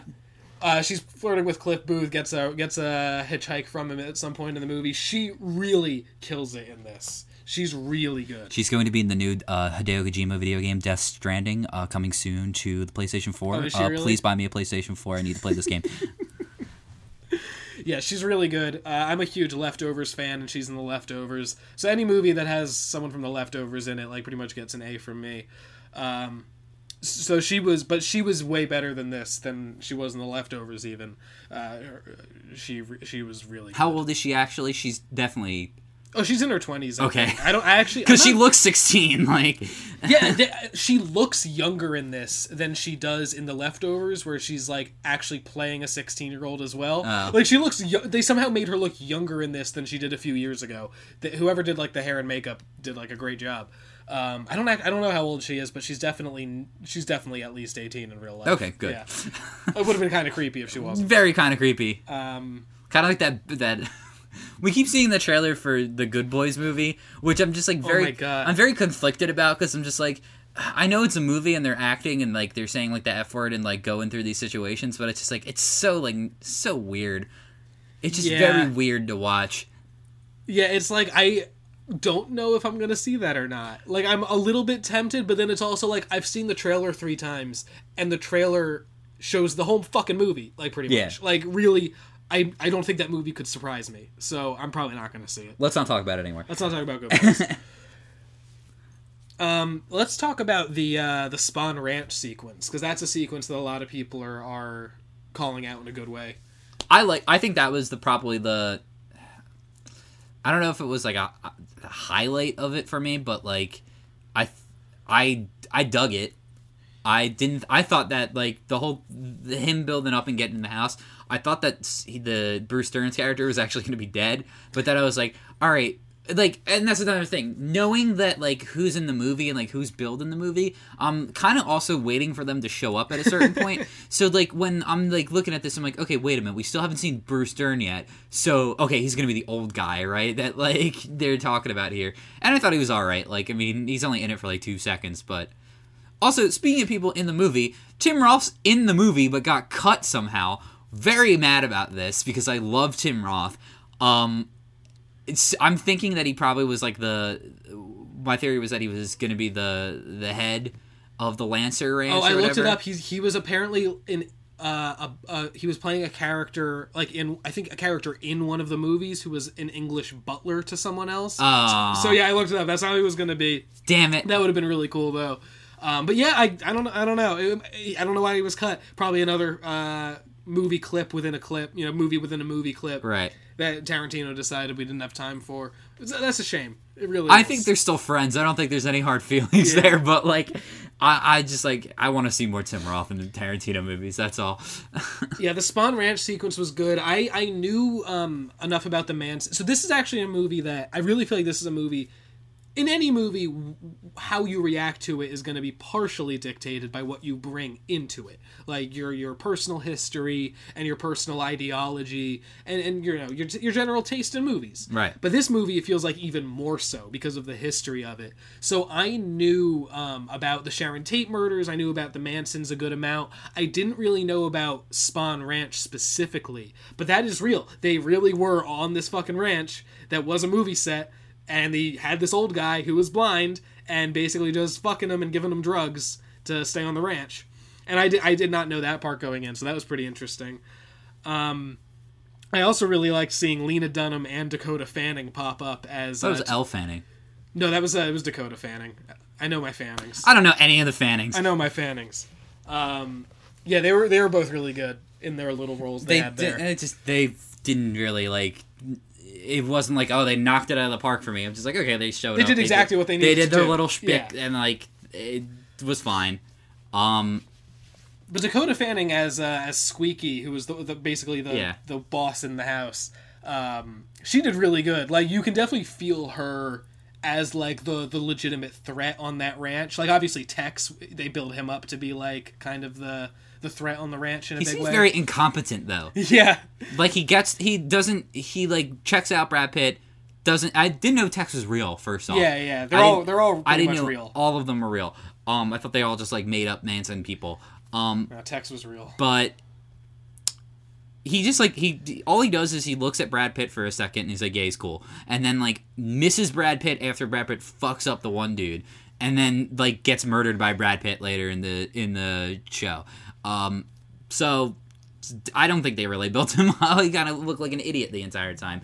Uh, she's flirting with Cliff Booth. Gets a gets a hitchhike from him at some point in the movie. She really kills it in this. She's really good. She's going to be in the new uh, Hideo Kojima video game Death Stranding, uh, coming soon to the PlayStation 4. Oh, uh, really? Please buy me a PlayStation 4. I need to play this game. Yeah, she's really good. Uh, I'm a huge Leftovers fan, and she's in the Leftovers. So any movie that has someone from the Leftovers in it, like, pretty much gets an A from me. Um, so she was, but she was way better than this than she was in the Leftovers. Even uh, she she was really. How good. old is she actually? She's definitely Oh, she's in her twenties. Okay. I don't. I actually because she looks 16. Like, yeah, th- she looks younger in this than she does in the leftovers, where she's like actually playing a sixteen-year-old as well. Oh. Like she looks. They somehow made her look younger in this than she did a few years ago. Th- whoever did like the hair and makeup did like a great job. Um, I don't. I don't know how old she is, but she's definitely. She's definitely at least eighteen in real life. Okay, good. Yeah. it would have been kind of creepy if she wasn't. very kind of creepy. Um, Kind of like that that. We keep seeing the trailer for the Good Boys movie, which I'm just like oh very, Oh my God. I'm very conflicted about because I'm just like, I know it's a movie and they're acting and like they're saying like the f word and like going through these situations, but it's just like it's so like so weird. It's just Yeah. very weird to watch. Yeah, it's like I don't know if I'm gonna see that or not. Like I'm a little bit tempted, but then it's also like I've seen the trailer three times, and the trailer shows the whole fucking movie, like pretty Yeah. much. Like really, I I don't think that movie could surprise me, so I'm probably not gonna see it. Let's not talk about it anymore. Let's not talk about Good um, let's talk about the uh, the Spahn Ranch sequence because that's a sequence that a lot of people are are calling out in a good way. I like. I think that was the probably the. I don't know if it was like a, a highlight of it for me, but like, I, I, I dug it. I didn't. I thought that like the whole him building up and getting in the house. I thought that he, the Bruce Dern character was actually going to be dead, but then I was like, all right, like, and that's another thing. Knowing that like who's in the movie and like who's building the movie, I'm kind of also waiting for them to show up at a certain point. So like when I'm like looking at this, I'm like, okay, wait a minute, we still haven't seen Bruce Dern yet. So okay, he's gonna be the old guy, right? That like they're talking about here. And I thought he was all right. Like I mean, he's only in it for like two seconds, but also, speaking of people in the movie, Tim Roth's in the movie but got cut somehow. Very mad about this because I love Tim Roth. Um, it's, I'm thinking that he probably was like the. My theory was that he was going to be the the head of the Lancer Ranch. Oh, I looked it up. He's he was apparently in uh, a, uh he was playing a character like in I think a character in one of the movies who was an English butler to someone else. Aw. so yeah, I looked it up. That's how he was going to be. Damn it! That would have been really cool though. Um, but yeah, I I don't I don't know. It- I don't know why he was cut. Probably another uh movie clip within a clip. You know, movie within a movie clip Right. that Tarantino decided we didn't have time for. That's a shame. It really. I is. think they're still friends. I don't think there's any hard feelings Yeah. there, but like, I, I just like I want to see more Tim Roth in the Tarantino movies. That's all. Yeah, the Spahn Ranch sequence was good. I I knew um, enough about the man. So this is actually a movie that I really feel like this is a movie. In any movie, how you react to it is going to be partially dictated by what you bring into it, like your your personal history and your personal ideology, and and you know your your general taste in movies. Right. But this movie, it feels like even more so because of the history of it. So I knew um, about the Sharon Tate murders. I knew about the Mansons a good amount. I didn't really know about Spahn Ranch specifically, but that is real. They really were on this fucking ranch that was a movie set, and they had this old guy who was blind and basically just fucking him and giving him drugs to stay on the ranch. And I did, I did not know that part going in, so that was pretty interesting. Um, I also really liked seeing Lena Dunham and Dakota Fanning pop up as. That was uh, Elle Fanning. no, that was uh, it was Dakota Fanning. I know my Fannings. I don't know any of the Fannings. I know my Fannings. Um, yeah, they were they were both really good in their little roles they, they had there. did, it just they didn't really like it wasn't like oh they knocked it out of the park for me i'm just like okay they showed They up did exactly what they needed they did their do. little shtick Yeah. and like it was fine um But Dakota Fanning as uh, as Squeaky, who was the, the basically the Yeah. the boss in the house, um, she did really good. Like you can definitely feel her as like the the legitimate threat on that ranch. Like obviously Tex, they build him up to be like kind of the the threat on the ranch in a he big seems way. very incompetent though yeah, like he gets he doesn't he like checks out brad pitt doesn't i didn't know tex was real first off yeah, yeah. They're I all they're all i didn't much know real. all of them were real um i thought they all just like made up manson people um No, Tex was real. but he just like he all he does is he looks at Brad Pitt for a second and he's like, "Yeah, he's cool," and then like misses Brad Pitt after Brad Pitt fucks up the one dude, and then like gets murdered by Brad Pitt later in the in the show. Um, so I don't think they really built him up. He kind of looked like an idiot the entire time.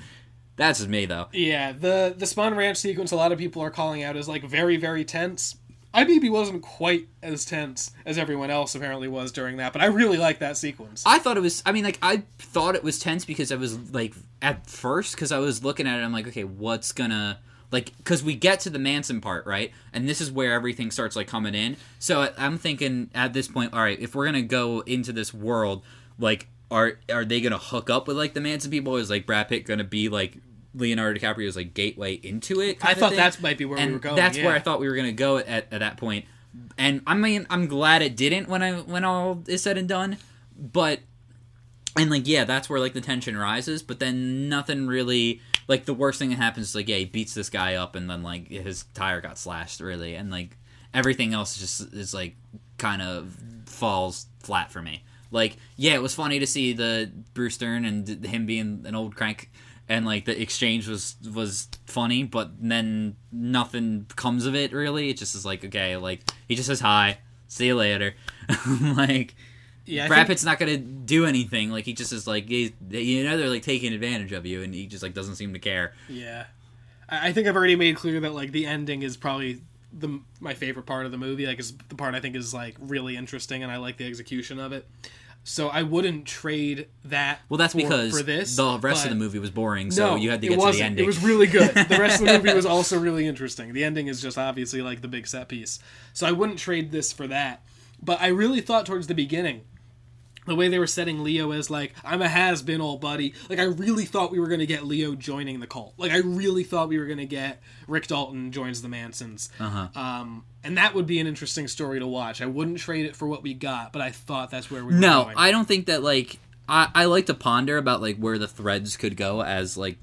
That's just me though. Yeah, the the Spahn Ranch sequence a lot of people are calling out as like very very tense. IBB wasn't quite as tense as everyone else apparently was during that, but I really like that sequence. I thought it was. I mean, like I thought it was tense because I was like at first because I was looking at it. I'm like, okay, what's gonna like because we get to the Manson part right, and this is where everything starts like coming in. So I'm thinking at this point, all right, if we're gonna go into this world, like are are they gonna hook up with like the Manson people? Is like Brad Pitt gonna be like Leonardo DiCaprio's like gateway into it? I thought that's might be where and we were going. that's yeah. where I thought we were gonna go at, at that point. And I mean, I'm glad it didn't when I when all is said and done. But and like yeah, that's where like the tension rises. But then nothing really like the worst thing that happens is like yeah, he beats this guy up and then like his tire got slashed really, and like everything else just is like kind of falls flat for me. Like yeah, it was funny to see the Bruce Dern and him being an old crank and like the exchange was was funny, but then nothing comes of it really. It just is like okay, like he just says hi, see you later. like yeah, I Brad think- Pitt's not gonna do anything. Like he just is like he's, you know they're like taking advantage of you, and he just like doesn't seem to care. Yeah, I I think I've already made clear that like the ending is probably the my favorite part of the movie. Like, is the part I think is like really interesting, and I like the execution of it. So I wouldn't trade that. Well, that's for, because for this the rest of the movie was boring, so you had to get to the ending. It was really good. The rest of the movie was also really interesting. The ending is just obviously like the big set piece. So I wouldn't trade this for that. But I really thought towards the beginning, the way they were setting Leo as like, I'm a has been old buddy. Like I really thought we were gonna get Leo joining the cult. Like I really thought we were gonna get Rick Dalton joins the Mansons. uh-huh. Um, and that would be an interesting story to watch. I wouldn't trade it for what we got, but I thought that's where we were No, going. I don't think that like I, I like to ponder about like where the threads could go as like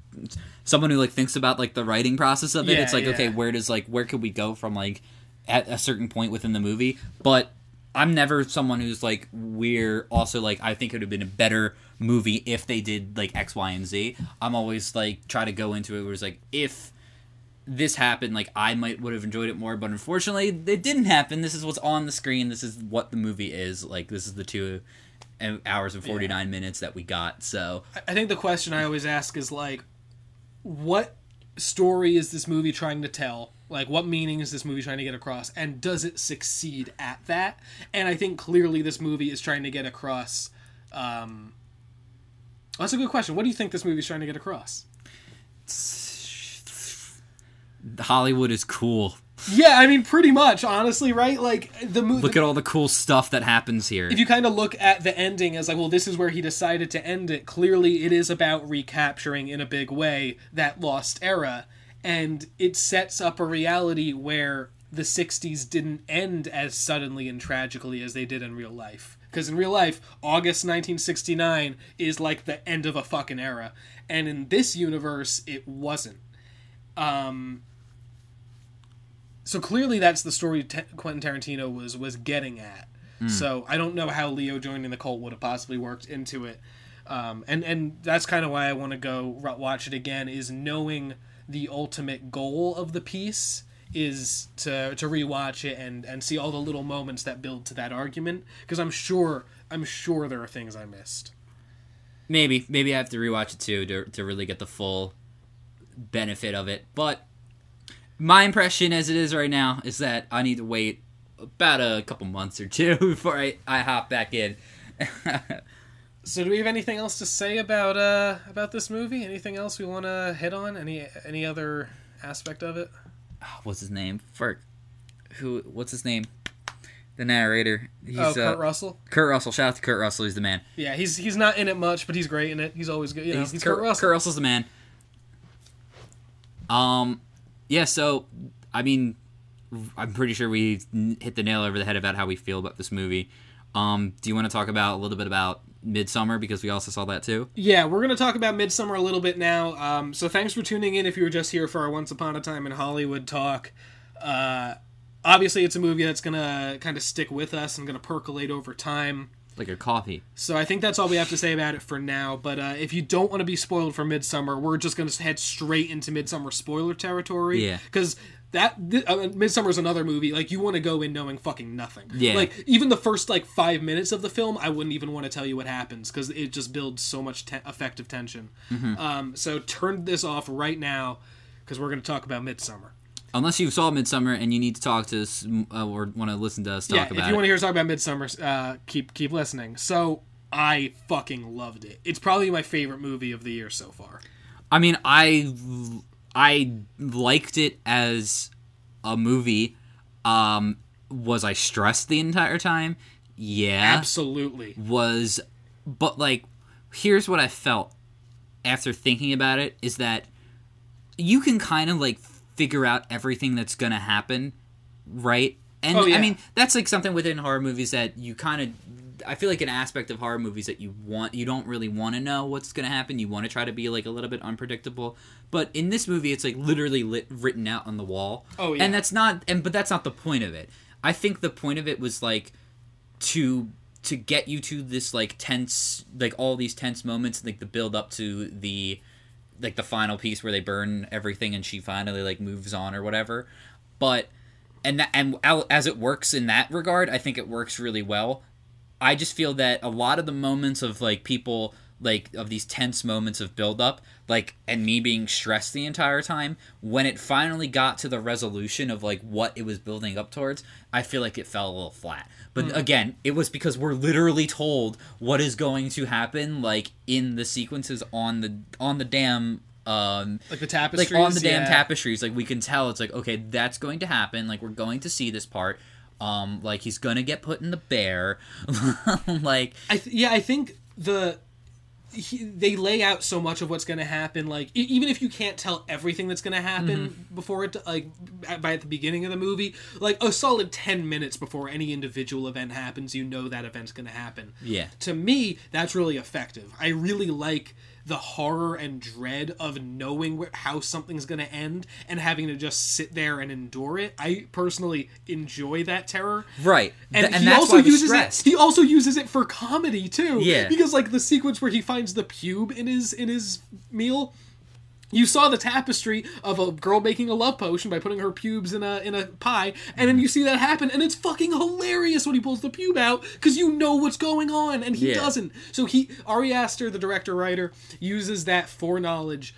someone who like thinks about like the writing process of it. Yeah, it's like okay, where does like where could we go from like at a certain point within the movie? But I'm never someone who's like we're also like I think it would have been a better movie if they did like X, Y, and Z. I'm always like try to go into it where it's like if this happened, like I might would have enjoyed it more, but unfortunately, it didn't happen. This is what's on the screen. This is what the movie is. Like this is the two uh, hours and forty nine minutes that we got. So I think the question I always ask is like, what story is this movie trying to tell? Like, what meaning is this movie trying to get across? And does it succeed at that? And I think clearly this movie is trying to get across. Um, that's a good question. What do you think this movie is trying to get across? Hollywood is cool. Yeah, I mean, pretty much, honestly, right? Like the movie. Look at all the cool stuff that happens here. if you kind of look at the ending as like, well, this is where he decided to end it. Clearly, it is about recapturing in a big way that lost era, and it sets up a reality where the '60s didn't end as suddenly and tragically as they did in real life. Because in real life, August 1969 is like the end of a fucking era, and in this universe, it wasn't. Um, so clearly, that's the story T- Quentin Tarantino was was getting at. So I don't know how Leo joining the cult would have possibly worked into it, um, and and that's kind of why I want to go watch it again. Is knowing the ultimate goal of the piece is to to rewatch it and and see all the little moments that build to that argument because I'm sure I'm sure there are things I missed. maybe maybe I have to rewatch it too to to really get the full benefit of it. But my impression as it is right now is that I need to wait about a couple months or two before I, I hop back in. So do we have anything else to say about uh about this movie? Anything else we want to hit on? Any any other aspect of it? what's his name? Ferk. Who? What's his name? The narrator. He's oh, uh, Kurt Russell. Kurt Russell. Shout out to Kurt Russell. He's the man. Yeah, he's he's not in it much, but he's great in it. He's always good. You know, he's, Kurt, Russell. Kurt Russell's the man. Um, yeah. So, I mean, I'm pretty sure we hit the nail over the head about how we feel about this movie. Um, do you want to talk about a little bit about Midsommar because we also saw that too? Yeah, we're gonna talk about Midsommar a little bit now. Um, so thanks for tuning in. If you were just here for our Once Upon a Time in Hollywood talk, uh, obviously it's a movie that's gonna kind of stick with us and gonna percolate over time. Like a coffee. So I think that's all we have to say about it for now. But uh, if you don't want to be spoiled for Midsommar, we're just going to head straight into Midsommar spoiler territory. Yeah. Because that th- uh, Midsommar is another movie like you want to go in knowing fucking nothing. Yeah. Like even the first like five minutes of the film, I wouldn't even want to tell you what happens because it just builds so much te- effective tension. Mm-hmm. Um, so turn this off right now because we're going to talk about Midsommar. Unless you saw Midsommar and you need to talk to us uh, or want to listen to us talk yeah, about it. if you want to hear us talk about Midsommar, uh, keep keep listening. So I fucking loved it. It's probably my favorite movie of the year so far. I mean, I I liked it as a movie. Um, was I stressed the entire time? Yeah. Absolutely. was but like here's what I felt after thinking about it is that you can kind of like figure out everything that's going to happen, right? And Oh, yeah. I mean, that's like something within horror movies that you kind of I feel like an aspect of horror movies that you want you don't really want to know what's going to happen. You want to try to be like a little bit unpredictable. But in this movie it's like literally lit, written out on the wall. Oh, yeah. And that's not and but that's not the point of it. I think the point of it was like to to get you to this like tense like all these tense moments like the build up to the like the final piece where they burn everything and she finally like moves on or whatever. But and that and as it works in that regard i think it works really well. I just feel that a lot of the moments of like people like of these tense moments of build up like and me being stressed the entire time when it finally got to the resolution of like what it was building up towards i feel like it fell a little flat. But again it was because we're literally told what is going to happen like in the sequences on the on the damn um Like the tapestries, like on the damn yeah. tapestries like we can tell. It's like okay that's going to happen. Like we're going to see this part. Um like he's gonna get put in the bear. Like I th- yeah, I think the he, they lay out so much of what's going to happen. Like e- even if you can't tell everything that's going to happen Mm-hmm. before it, like at- by at the beginning of the movie, like a solid ten minutes before any individual event happens, you know that event's going to happen. Yeah. To me, that's really effective. I really like the horror and dread of knowing how something's going to end and having to just sit there and endure it. I personally enjoy that terror. right And, Th- and he that's also why uses stressed. it. He also uses it for comedy too. Yeah. Because like the sequence where he finds the pube in his in his meal, you saw the tapestry of a girl making a love potion by putting her pubes in a in a pie, and then mm-hmm. you see that happen, and it's fucking hilarious when he pulls the pube out because you know what's going on, and he Yeah. doesn't. So he Ari Aster, the director writer, uses that foreknowledge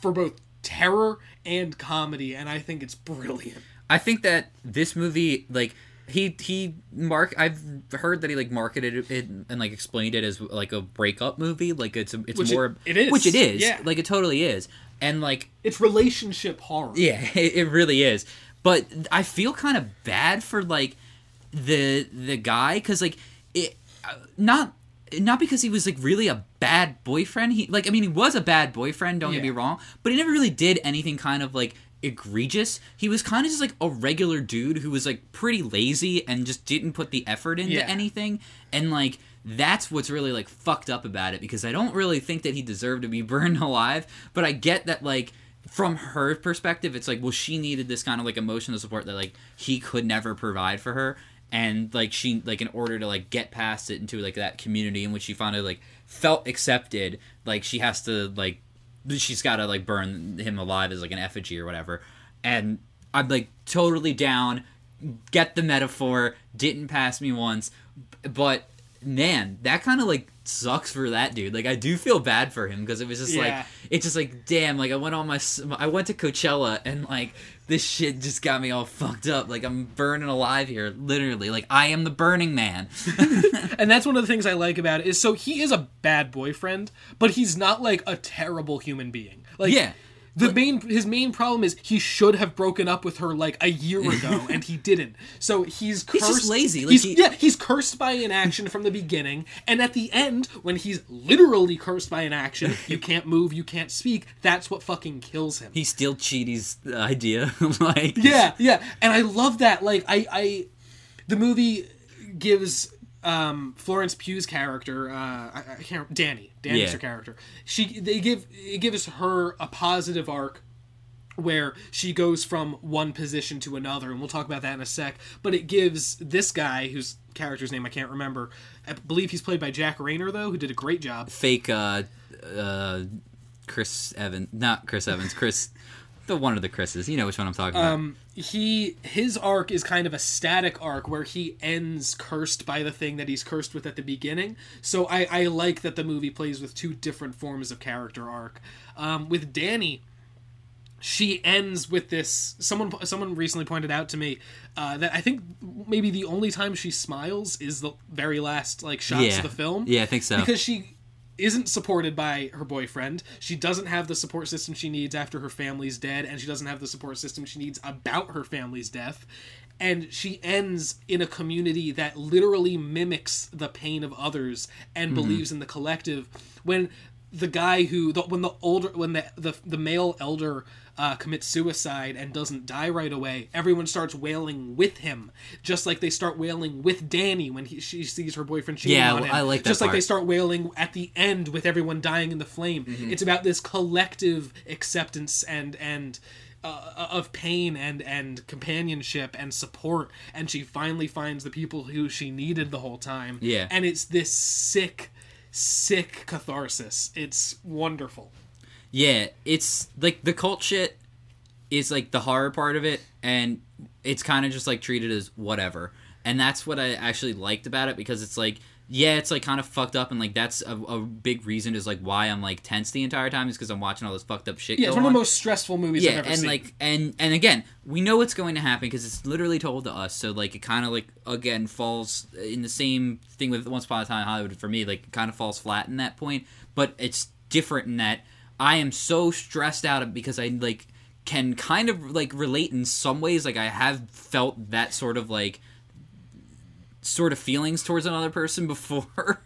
for both terror and comedy, and I think it's brilliant. I think that this movie, like he he mark, I've heard that he like marketed it and like explained it as like a breakup movie. Like it's a, it's Which it- more it is, which it is. yeah. like it totally is. And like It's relationship horror. yeah, it, it really is. But I feel kind of bad for like the the guy because like it uh, not not because he was like really a bad boyfriend. He like I mean he was a bad boyfriend. Don't get me wrong, but he never really did anything kind of like egregious. He was kind of just like a regular dude who was like pretty lazy and just didn't put the effort into Yeah. anything. And like that's what's really like fucked up about it because I don't really think that he deserved to be burned alive. But I get that like from her perspective, it's like well she needed this kind of like emotional support that like he could never provide for her. And like she like in order to like get past it into like that community in which she finally like felt accepted, like she has to like she's got to like burn him alive as like an effigy or whatever. And I'm like totally down. Get the metaphor. Didn't pass me once, but man, that kind of like sucks for that dude. Like I do feel bad for him because it was just Yeah. like it's just like damn. Like I went on my I went to Coachella and like this shit just got me all fucked up. Like I'm burning alive here, literally. Like I am the Burning Man. and that's one of the things I like about it is so he is a bad boyfriend, but he's not like a terrible human being. Like Yeah. The main his main problem is he should have broken up with her like a year ago and he didn't. So he's cursed. just lazy, like he's, he- yeah, he's cursed by inaction from the beginning, and at the end, when he's literally cursed by inaction, you can't move, you can't speak. That's what fucking kills him. He steal Cheaty's idea. like Yeah, yeah, and I love that. Like, I, I, the movie gives um, Florence Pugh's character, uh, I, I can't, Danny, Danny's Yeah. her character. She, they give, it gives her a positive arc where she goes from one position to another, and we'll talk about that in a sec. But it gives this guy, whose character's name I can't remember, I believe he's played by Jack Reynor, though, who did a great job. fake uh uh Chris Evans not Chris Evans Chris the one of the Chris's. You know which one I'm talking about. Um, he his arc is kind of a static arc where he ends cursed by the thing that he's cursed with at the beginning. So I, I like that the movie plays with two different forms of character arc. Um, with Danny, she ends with this. Someone someone recently pointed out to me uh, that I think maybe the only time she smiles is the very last like shots yeah, of the film. Yeah, I think so. because she isn't supported by her boyfriend. She doesn't have the support system she needs after her family's dead, and she doesn't have the support system she needs about her family's death. And she ends in a community that literally mimics the pain of others and mm-hmm. believes in the collective. When the guy who, the, when the older, when the the, the male elder uh, commits suicide and doesn't die right away, everyone starts wailing with him, just like they start wailing with Danny when he, she sees her boyfriend cheating Yeah, on him. I like that Just like they start wailing at the end with everyone dying in the flame. Mm-hmm. It's about this collective acceptance and and uh, of pain and and companionship and support. And she finally finds the people who she needed the whole time. Yeah. and it's this sick, sick catharsis. It's wonderful. Yeah, it's like the cult shit is like the horror part of it, and it's kind of just like treated as whatever. And that's what I actually liked about it because it's like, yeah, it's like kind of fucked up, and like that's a, a big reason is like why I'm like tense the entire time is because I'm watching all this fucked up shit. Yeah, it's one of the most stressful movies I've yeah ever and seen. like and and again we know what's going to happen because it's literally told to us so like it kind of like again falls in the same thing with once upon a time in hollywood for me like it kind of falls flat in that point but it's different in that i am so stressed out because i like can kind of like relate in some ways. Like i have felt that sort of like sort of feelings towards another person before.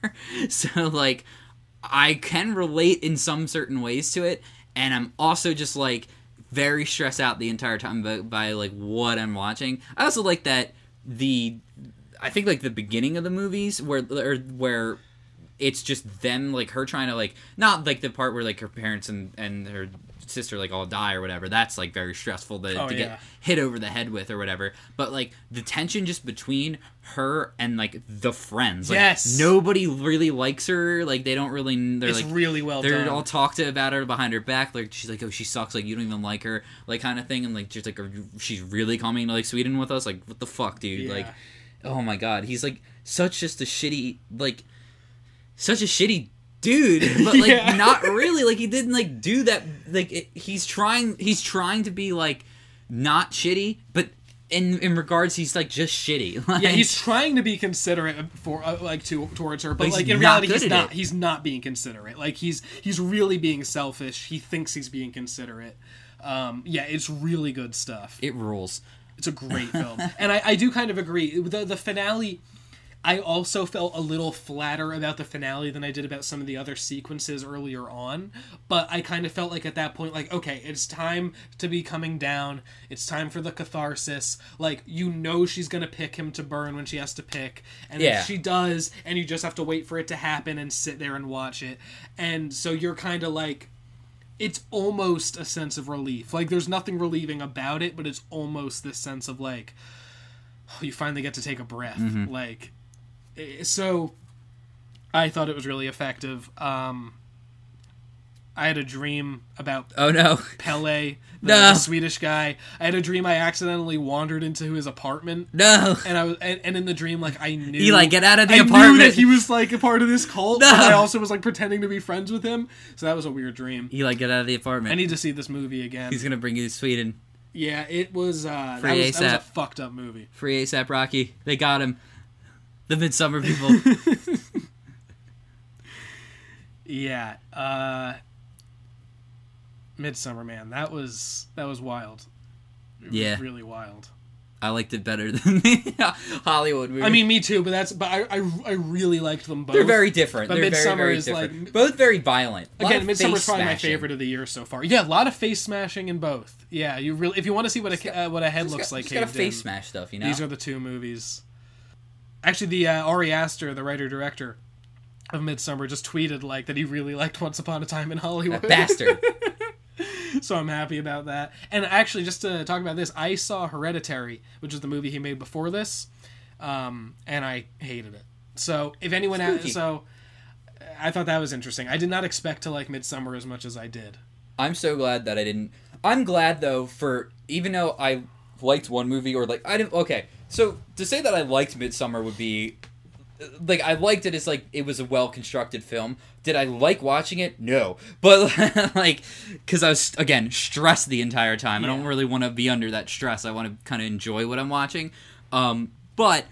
So like I can relate in some certain ways to it, and I'm also just like very stressed out the entire time by, by like what I'm watching. I also like that the I think like the beginning of the movies where or where it's just them like her trying to like not like the part where like her parents and and her sister like all die or whatever. That's like very stressful to, Oh, to yeah. get hit over the head with or whatever. But like the tension just between her and like the friends. Like, Yes. nobody really likes her. Like they don't really they're it's like really well they're done. all talked about her behind her back. Like she's like oh she sucks. Like you don't even like her. Like kind of thing. And like just like she's really coming to like sweden with us? Like what the fuck dude? Yeah. like oh my god. He's like such just a shitty like such a shitty dude but like Yeah. not really like he didn't like do that like it, he's trying he's trying to be like not shitty but in in regards he's like just shitty like, yeah, he's trying to be considerate for uh, like to towards her, but, But like in reality, he's not. it. He's not being considerate. Like he's he's really being selfish. He thinks he's being considerate. Um, yeah, it's really good stuff. it rules It's a great film, and I, I do kind of agree. The the finale, I also felt a little flatter about the finale than I did about some of the other sequences earlier on. But I kind of felt like at that point, like, okay, it's time to be coming down. It's time for the catharsis. Like, you know, she's gonna pick him to burn when she has to pick, and Yeah. if she does, and you just have to wait for it to happen and sit there and watch it. And so you're kind of like, it's almost a sense of relief. Like there's nothing relieving about it, but it's almost this sense of like oh, you finally get to take a breath. Like eh, so I thought it was really effective. Um I had a dream about oh no Pelle, the, No. the Swedish guy. I had a dream I accidentally wandered into his apartment. no And I was, and, and in the dream, like I knew, Eli, get out of the I apartment. that he was like a part of this cult. No. But I also was like pretending to be friends with him. So that was a weird dream. Eli, get out of the apartment. I need to see this movie again. He's gonna bring you to Sweden. Yeah, it was. Uh, that, Free was that was a ASAP. fucked up movie. Free ASAP Rocky. They got him. The Midsommar people. Yeah, uh, Midsummer Man. That was that was wild. It was Yeah. really wild. I liked it better than the Hollywood movie. I mean, me too. But that's. But I, I, I really liked them both. they're very different. But they're Midsommar very is, different. like- both very violent. Again, of Midsommar's face probably my favorite of the year so far. Yeah, a lot of face smashing in both. Yeah, you really if you want to see what a got- uh, what a head looks got, like, just got a face in, smash stuff, you know. These are the two movies. Actually, the uh, Ari Aster, the writer director of Midsommar, just tweeted like that he really liked Once Upon a Time in Hollywood. That bastard. so I'm happy about that. And actually, just to talk about this, I saw Hereditary, which is the movie he made before this, um, and I hated it. So if anyone, ha- so I thought that was interesting. I did not expect to like Midsommar as much as I did. I'm so glad that I didn't. I'm glad though for even though I liked one movie or like I didn't. Okay, so to say that I liked Midsommar would be like I liked it It's like it was a well constructed film. Did I like watching it? No, but like because I was again stressed the entire time. I don't really want to be under that stress. I want to kind of enjoy what I'm watching. Um, but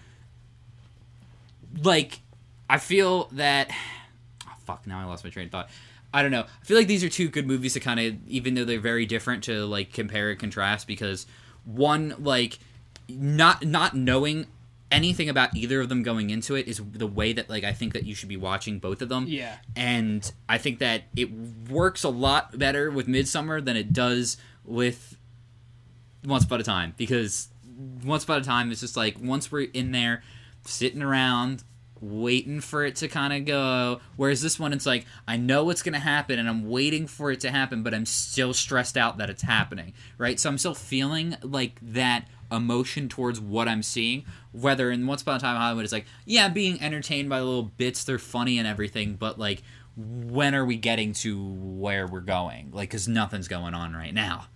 like I feel that oh, fuck now I lost my train of thought. I don't know. I feel like these are two good movies to kind of even though they're very different to like compare and contrast because one like not not knowing anything about either of them going into it is the way that like I think that you should be watching both of them. Yeah. And I think that it works a lot better with Midsommar than it does with Once Upon a Time because Once Upon a Time is just like once we're in there sitting around waiting for it to kind of go whereas this one it's like I know what's going to happen and I'm waiting for it to happen but I'm still stressed out that it's happening right so I'm still feeling like that emotion towards what I'm seeing whether in Once Upon a Time in Hollywood it's like yeah being entertained by the little bits they're funny and everything but like when are we getting to where we're going like cuz nothing's going on right now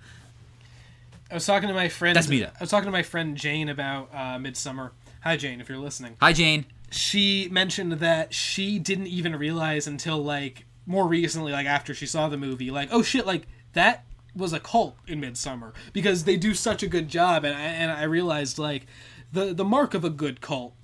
I was talking to my friend. That's me, though. I was talking to my friend Jane about uh, Midsommar. Hi, Jane, if you're listening. hi Jane She mentioned that she didn't even realize until like more recently, like after she saw the movie, like oh shit, like that was a cult in Midsommar because they do such a good job, and I, and I realized like the the mark of a good cult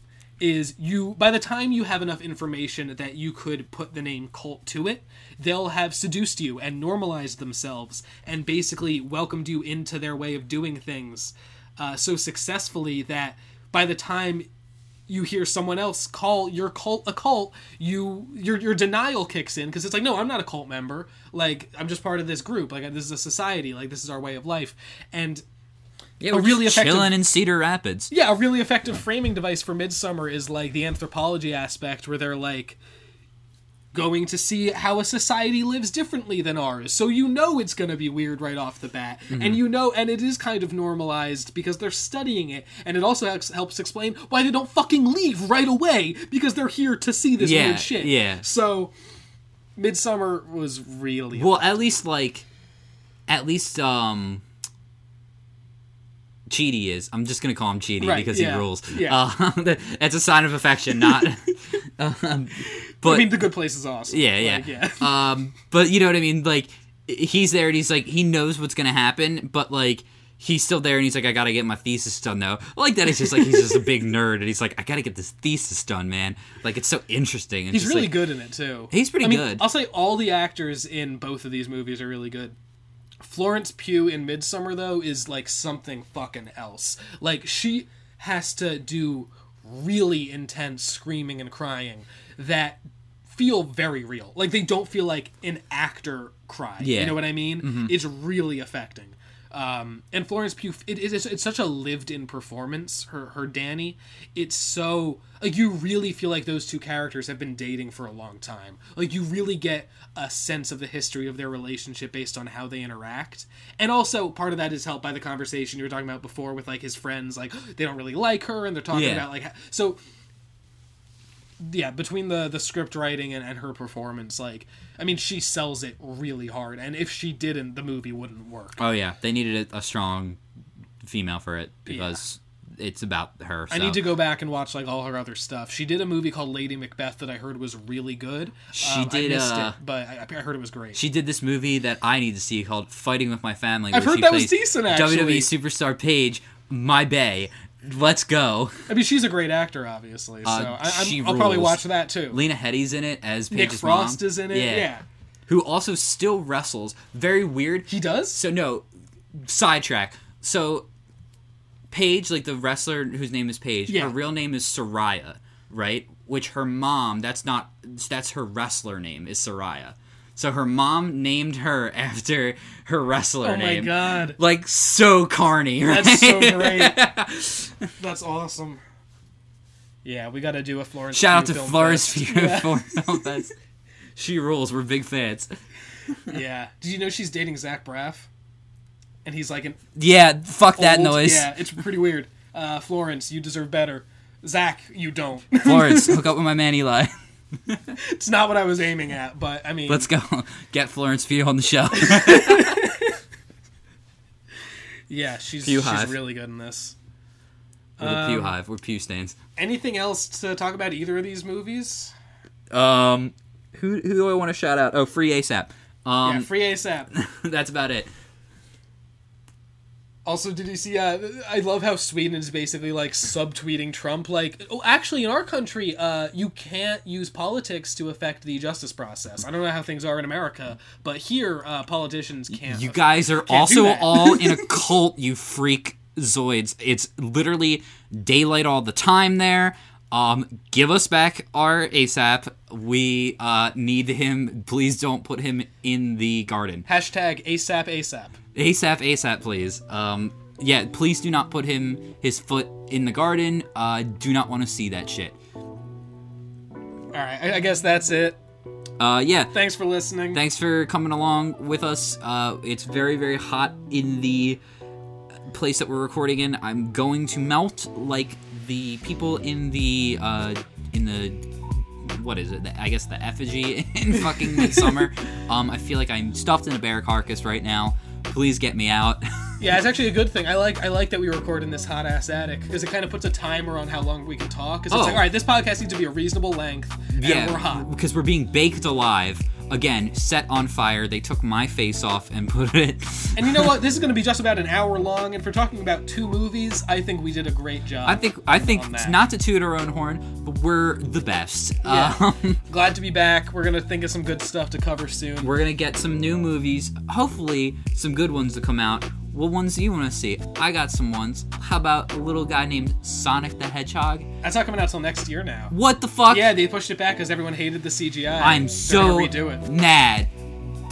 is you by the time you have enough information that you could put the name cult to it they'll have seduced you and normalized themselves and basically welcomed you into their way of doing things uh, so successfully that by the time you hear someone else call your cult a cult you your your denial kicks in because it's like no i'm not a cult member. Like i'm just part of this group. Like this is a society. Like this is our way of life. And yeah we're really just effective- chilling in Cedar Rapids. Yeah, a really effective framing device for Midsommar is like the anthropology aspect where they're like going to see how a society lives differently than ours. So you know it's going to be weird right off the bat. Mm-hmm. And you know and it is kind of normalized because they're studying it and it also helps, helps explain why they don't fucking leave right away because they're here to see this Yeah, weird shit. yeah. So Midsommar was really Well, at least like, at least um, Cheaty is. I'm just gonna call him Cheaty Right, because yeah, he rules. yeah. Uh, it's a sign of affection, not. um, but I mean the good place is awesome. yeah, yeah, Like, yeah. um, but you know what I mean. Like, he's there and he's like, he knows what's gonna happen, but like. He's still there, and he's like, "I gotta get my thesis done, though." Like that. It's just like he's just a big nerd, and he's like, "I gotta get this thesis done, man." Like it's so interesting. And He's really like, good in it too. He's pretty I mean, good. I'll say all the actors in both of these movies are really good. Florence Pugh in Midsommar though is like something fucking else. Like she has to do really intense screaming and crying that feel very real. Like they don't feel like an actor cry. Yeah. You know what I mean? Mm-hmm. It's really affecting. Um, and Florence Pugh, it is it's, it's such a lived-in performance. Her her Danny, it's so like you really feel like those two characters have been dating for a long time. Like you really get a sense of the history of their relationship based on how they interact. And also part of that is helped by the conversation you were talking about before with like his friends. Like they don't really like her, and they're talking Yeah. about like so yeah between the the script writing and, and her performance like i mean she sells it really hard and if she didn't the movie wouldn't work Oh yeah, they needed a, a strong female for it because it's about her. i need to go back and watch like all her other stuff she did a movie called lady macbeth that i heard was really good She Um, did, I missed uh, it but I, I heard it was great She did this movie that I need to see called Fighting with My Family. I've heard that was decent, actually. WWE superstar Paige, my bae. Let's go. i mean she's a great actor obviously so Uh, I, she I'm, i'll probably watch that too Lena Headey's in it as Paige's nick frost mom. is in it yeah. Who also still wrestles. Very weird. he does So no, sidetrack. So Paige, like the wrestler whose name is Paige, Yeah. her real name is Saraya, right? Which her mom, that's not that's her wrestler name is Saraya. So her mom named her after her wrestler oh my god Like so carny, right? That's so great. That's awesome. Yeah, we got to do a Florence. Shout out to Florence. Pugh Yeah. for Film Fest. She rules. We're big fans. yeah. Did you know she's dating Zach Braff? And he's like an Yeah, fuck that noise. Yeah, it's pretty weird. Uh, Florence, you deserve better. Zach, you don't. Florence, hook up with my man Eli. it's not what I was aiming at, but I mean, Let's go. Get Florence Pugh on the show. Yeah, she's Pew she's Hive. really good in this. We're the Pew Um, Hive. We're Pew stains. Anything else to talk about either of these movies? Um, who who do I want to shout out? Oh, free ASAP. Um, yeah, free ASAP. that's about it. Also, did you see? Uh, I love how Sweden is basically like subtweeting Trump. Like, oh, actually, in our country, uh, you can't use politics to affect the justice process. I don't know how things are in America, but here, uh, politicians can't. You guys are also all in a cult, you freak zoids. It's literally daylight all the time there. Um, give us back our ASAP. We uh, need him. Please don't put him in the garden. Hashtag ASAP ASAP. ASAP, ASAP, please. Um, yeah, please do not put him his foot in the garden. Uh, do not want to see that shit. All right, I, I guess that's it. Uh, yeah. Thanks for listening. Thanks for coming along with us. Uh, it's very, very hot in the place that we're recording in. I'm going to melt like the people in the uh, in the what is it? The- I guess the effigy in fucking Midsommar. um, I feel like I'm stuffed in a bear carcass right now. Please get me out. Yeah, it's actually a good thing. I like I like that we record in this hot ass attic because it kind of puts a timer on how long we can talk. Because it's Oh. like, all right, this podcast needs to be a reasonable length, and yeah, we're hot. because we're being baked alive. Again, set on fire. They took my face off and put it. And you know what? This is going to be just about an hour long, and for talking about two movies, I think we did a great job. I think I think not to toot our own horn, but we're the best. Yeah. Um, Glad to be back. We're going to think of some good stuff to cover soon. we're gonna get some new movies. Hopefully, some good ones to come out. What ones do you want to see? I got some ones. How about a little guy named Sonic the Hedgehog? That's not coming out till next year now. What the fuck? Yeah, they pushed it back because everyone hated the CGI. I'm so redo it. mad.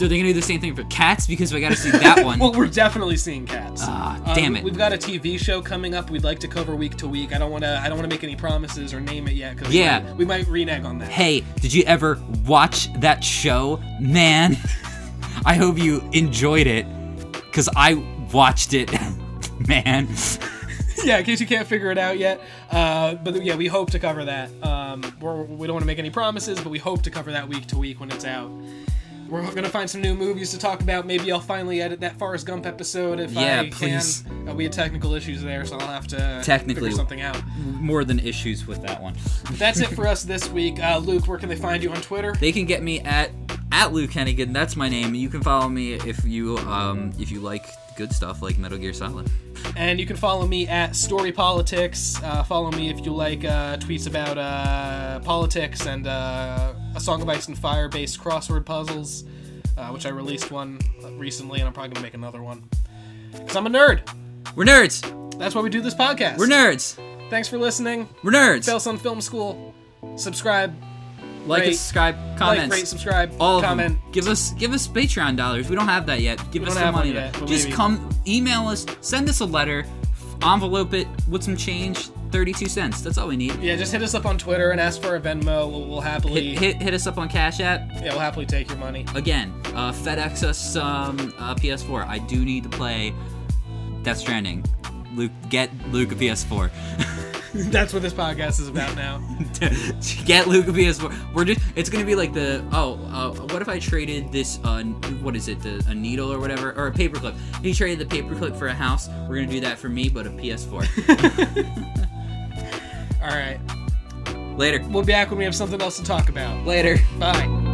Are they gonna do the same thing for Cats? Because we gotta see that one. Well, we're definitely seeing cats. Ah, Uh, damn it. We've got a TV show coming up. We'd like to cover week to week. I don't want to. I don't want to make any promises or name it yet. Cause Yeah. we might, we might renege on that. hey, did you ever watch that show, man? I hope you enjoyed it, cause I watched it, man. yeah, in case you can't figure it out yet. Uh, but yeah, we hope to cover that. Um, we're, we don't want to make any promises, but we hope to cover that week to week when it's out. We're gonna find some new movies to talk about. Maybe I'll finally edit that Forrest Gump episode if Yeah, I please. can. Uh, we had technical issues there, so I'll have to Technically. figure something out. More than issues with that one. That's it for us this week. Uh, Luke, where can they find you on Twitter? They can get me at at Luke Hennigan. That's my name. You can follow me if you um if you like good stuff like Metal Gear Solid. And you can follow me at Story Politics. Uh, follow me if you like uh, tweets about uh, politics and uh, a Song of Ice and Fire based crossword puzzles, uh, which I released one recently, and I'm probably gonna make another one. Cause I'm a nerd. We're nerds. That's why we do this podcast. We're nerds. Thanks for listening. We're nerds. Fail Sun Film School. Subscribe, like, rate, subscribe, like, comments. rate, subscribe, all of comment. them. Give us give us Patreon dollars. We don't have that yet. Give We us some money. yet, Just maybe. come email us, send us a letter, envelope it with some change, thirty-two cents. That's all we need. Yeah, just hit us up on Twitter and ask for a Venmo. We'll, we'll happily, Hit, hit hit us up on Cash App. yeah, we'll happily take your money. Again, uh, FedEx us some uh, PS4. I do need to play Death Stranding. Luke, get Luke a PS4. That's what this podcast is about now. get Luke a PS4. We're just. It's gonna be like the. Oh, uh, what if I traded this? Uh, what is it? The, a needle or whatever, or a paperclip? He traded the paperclip for a house. We're gonna do that for me, but a PS4. All right. Later. We'll be back when we have something else to talk about. Later. Bye.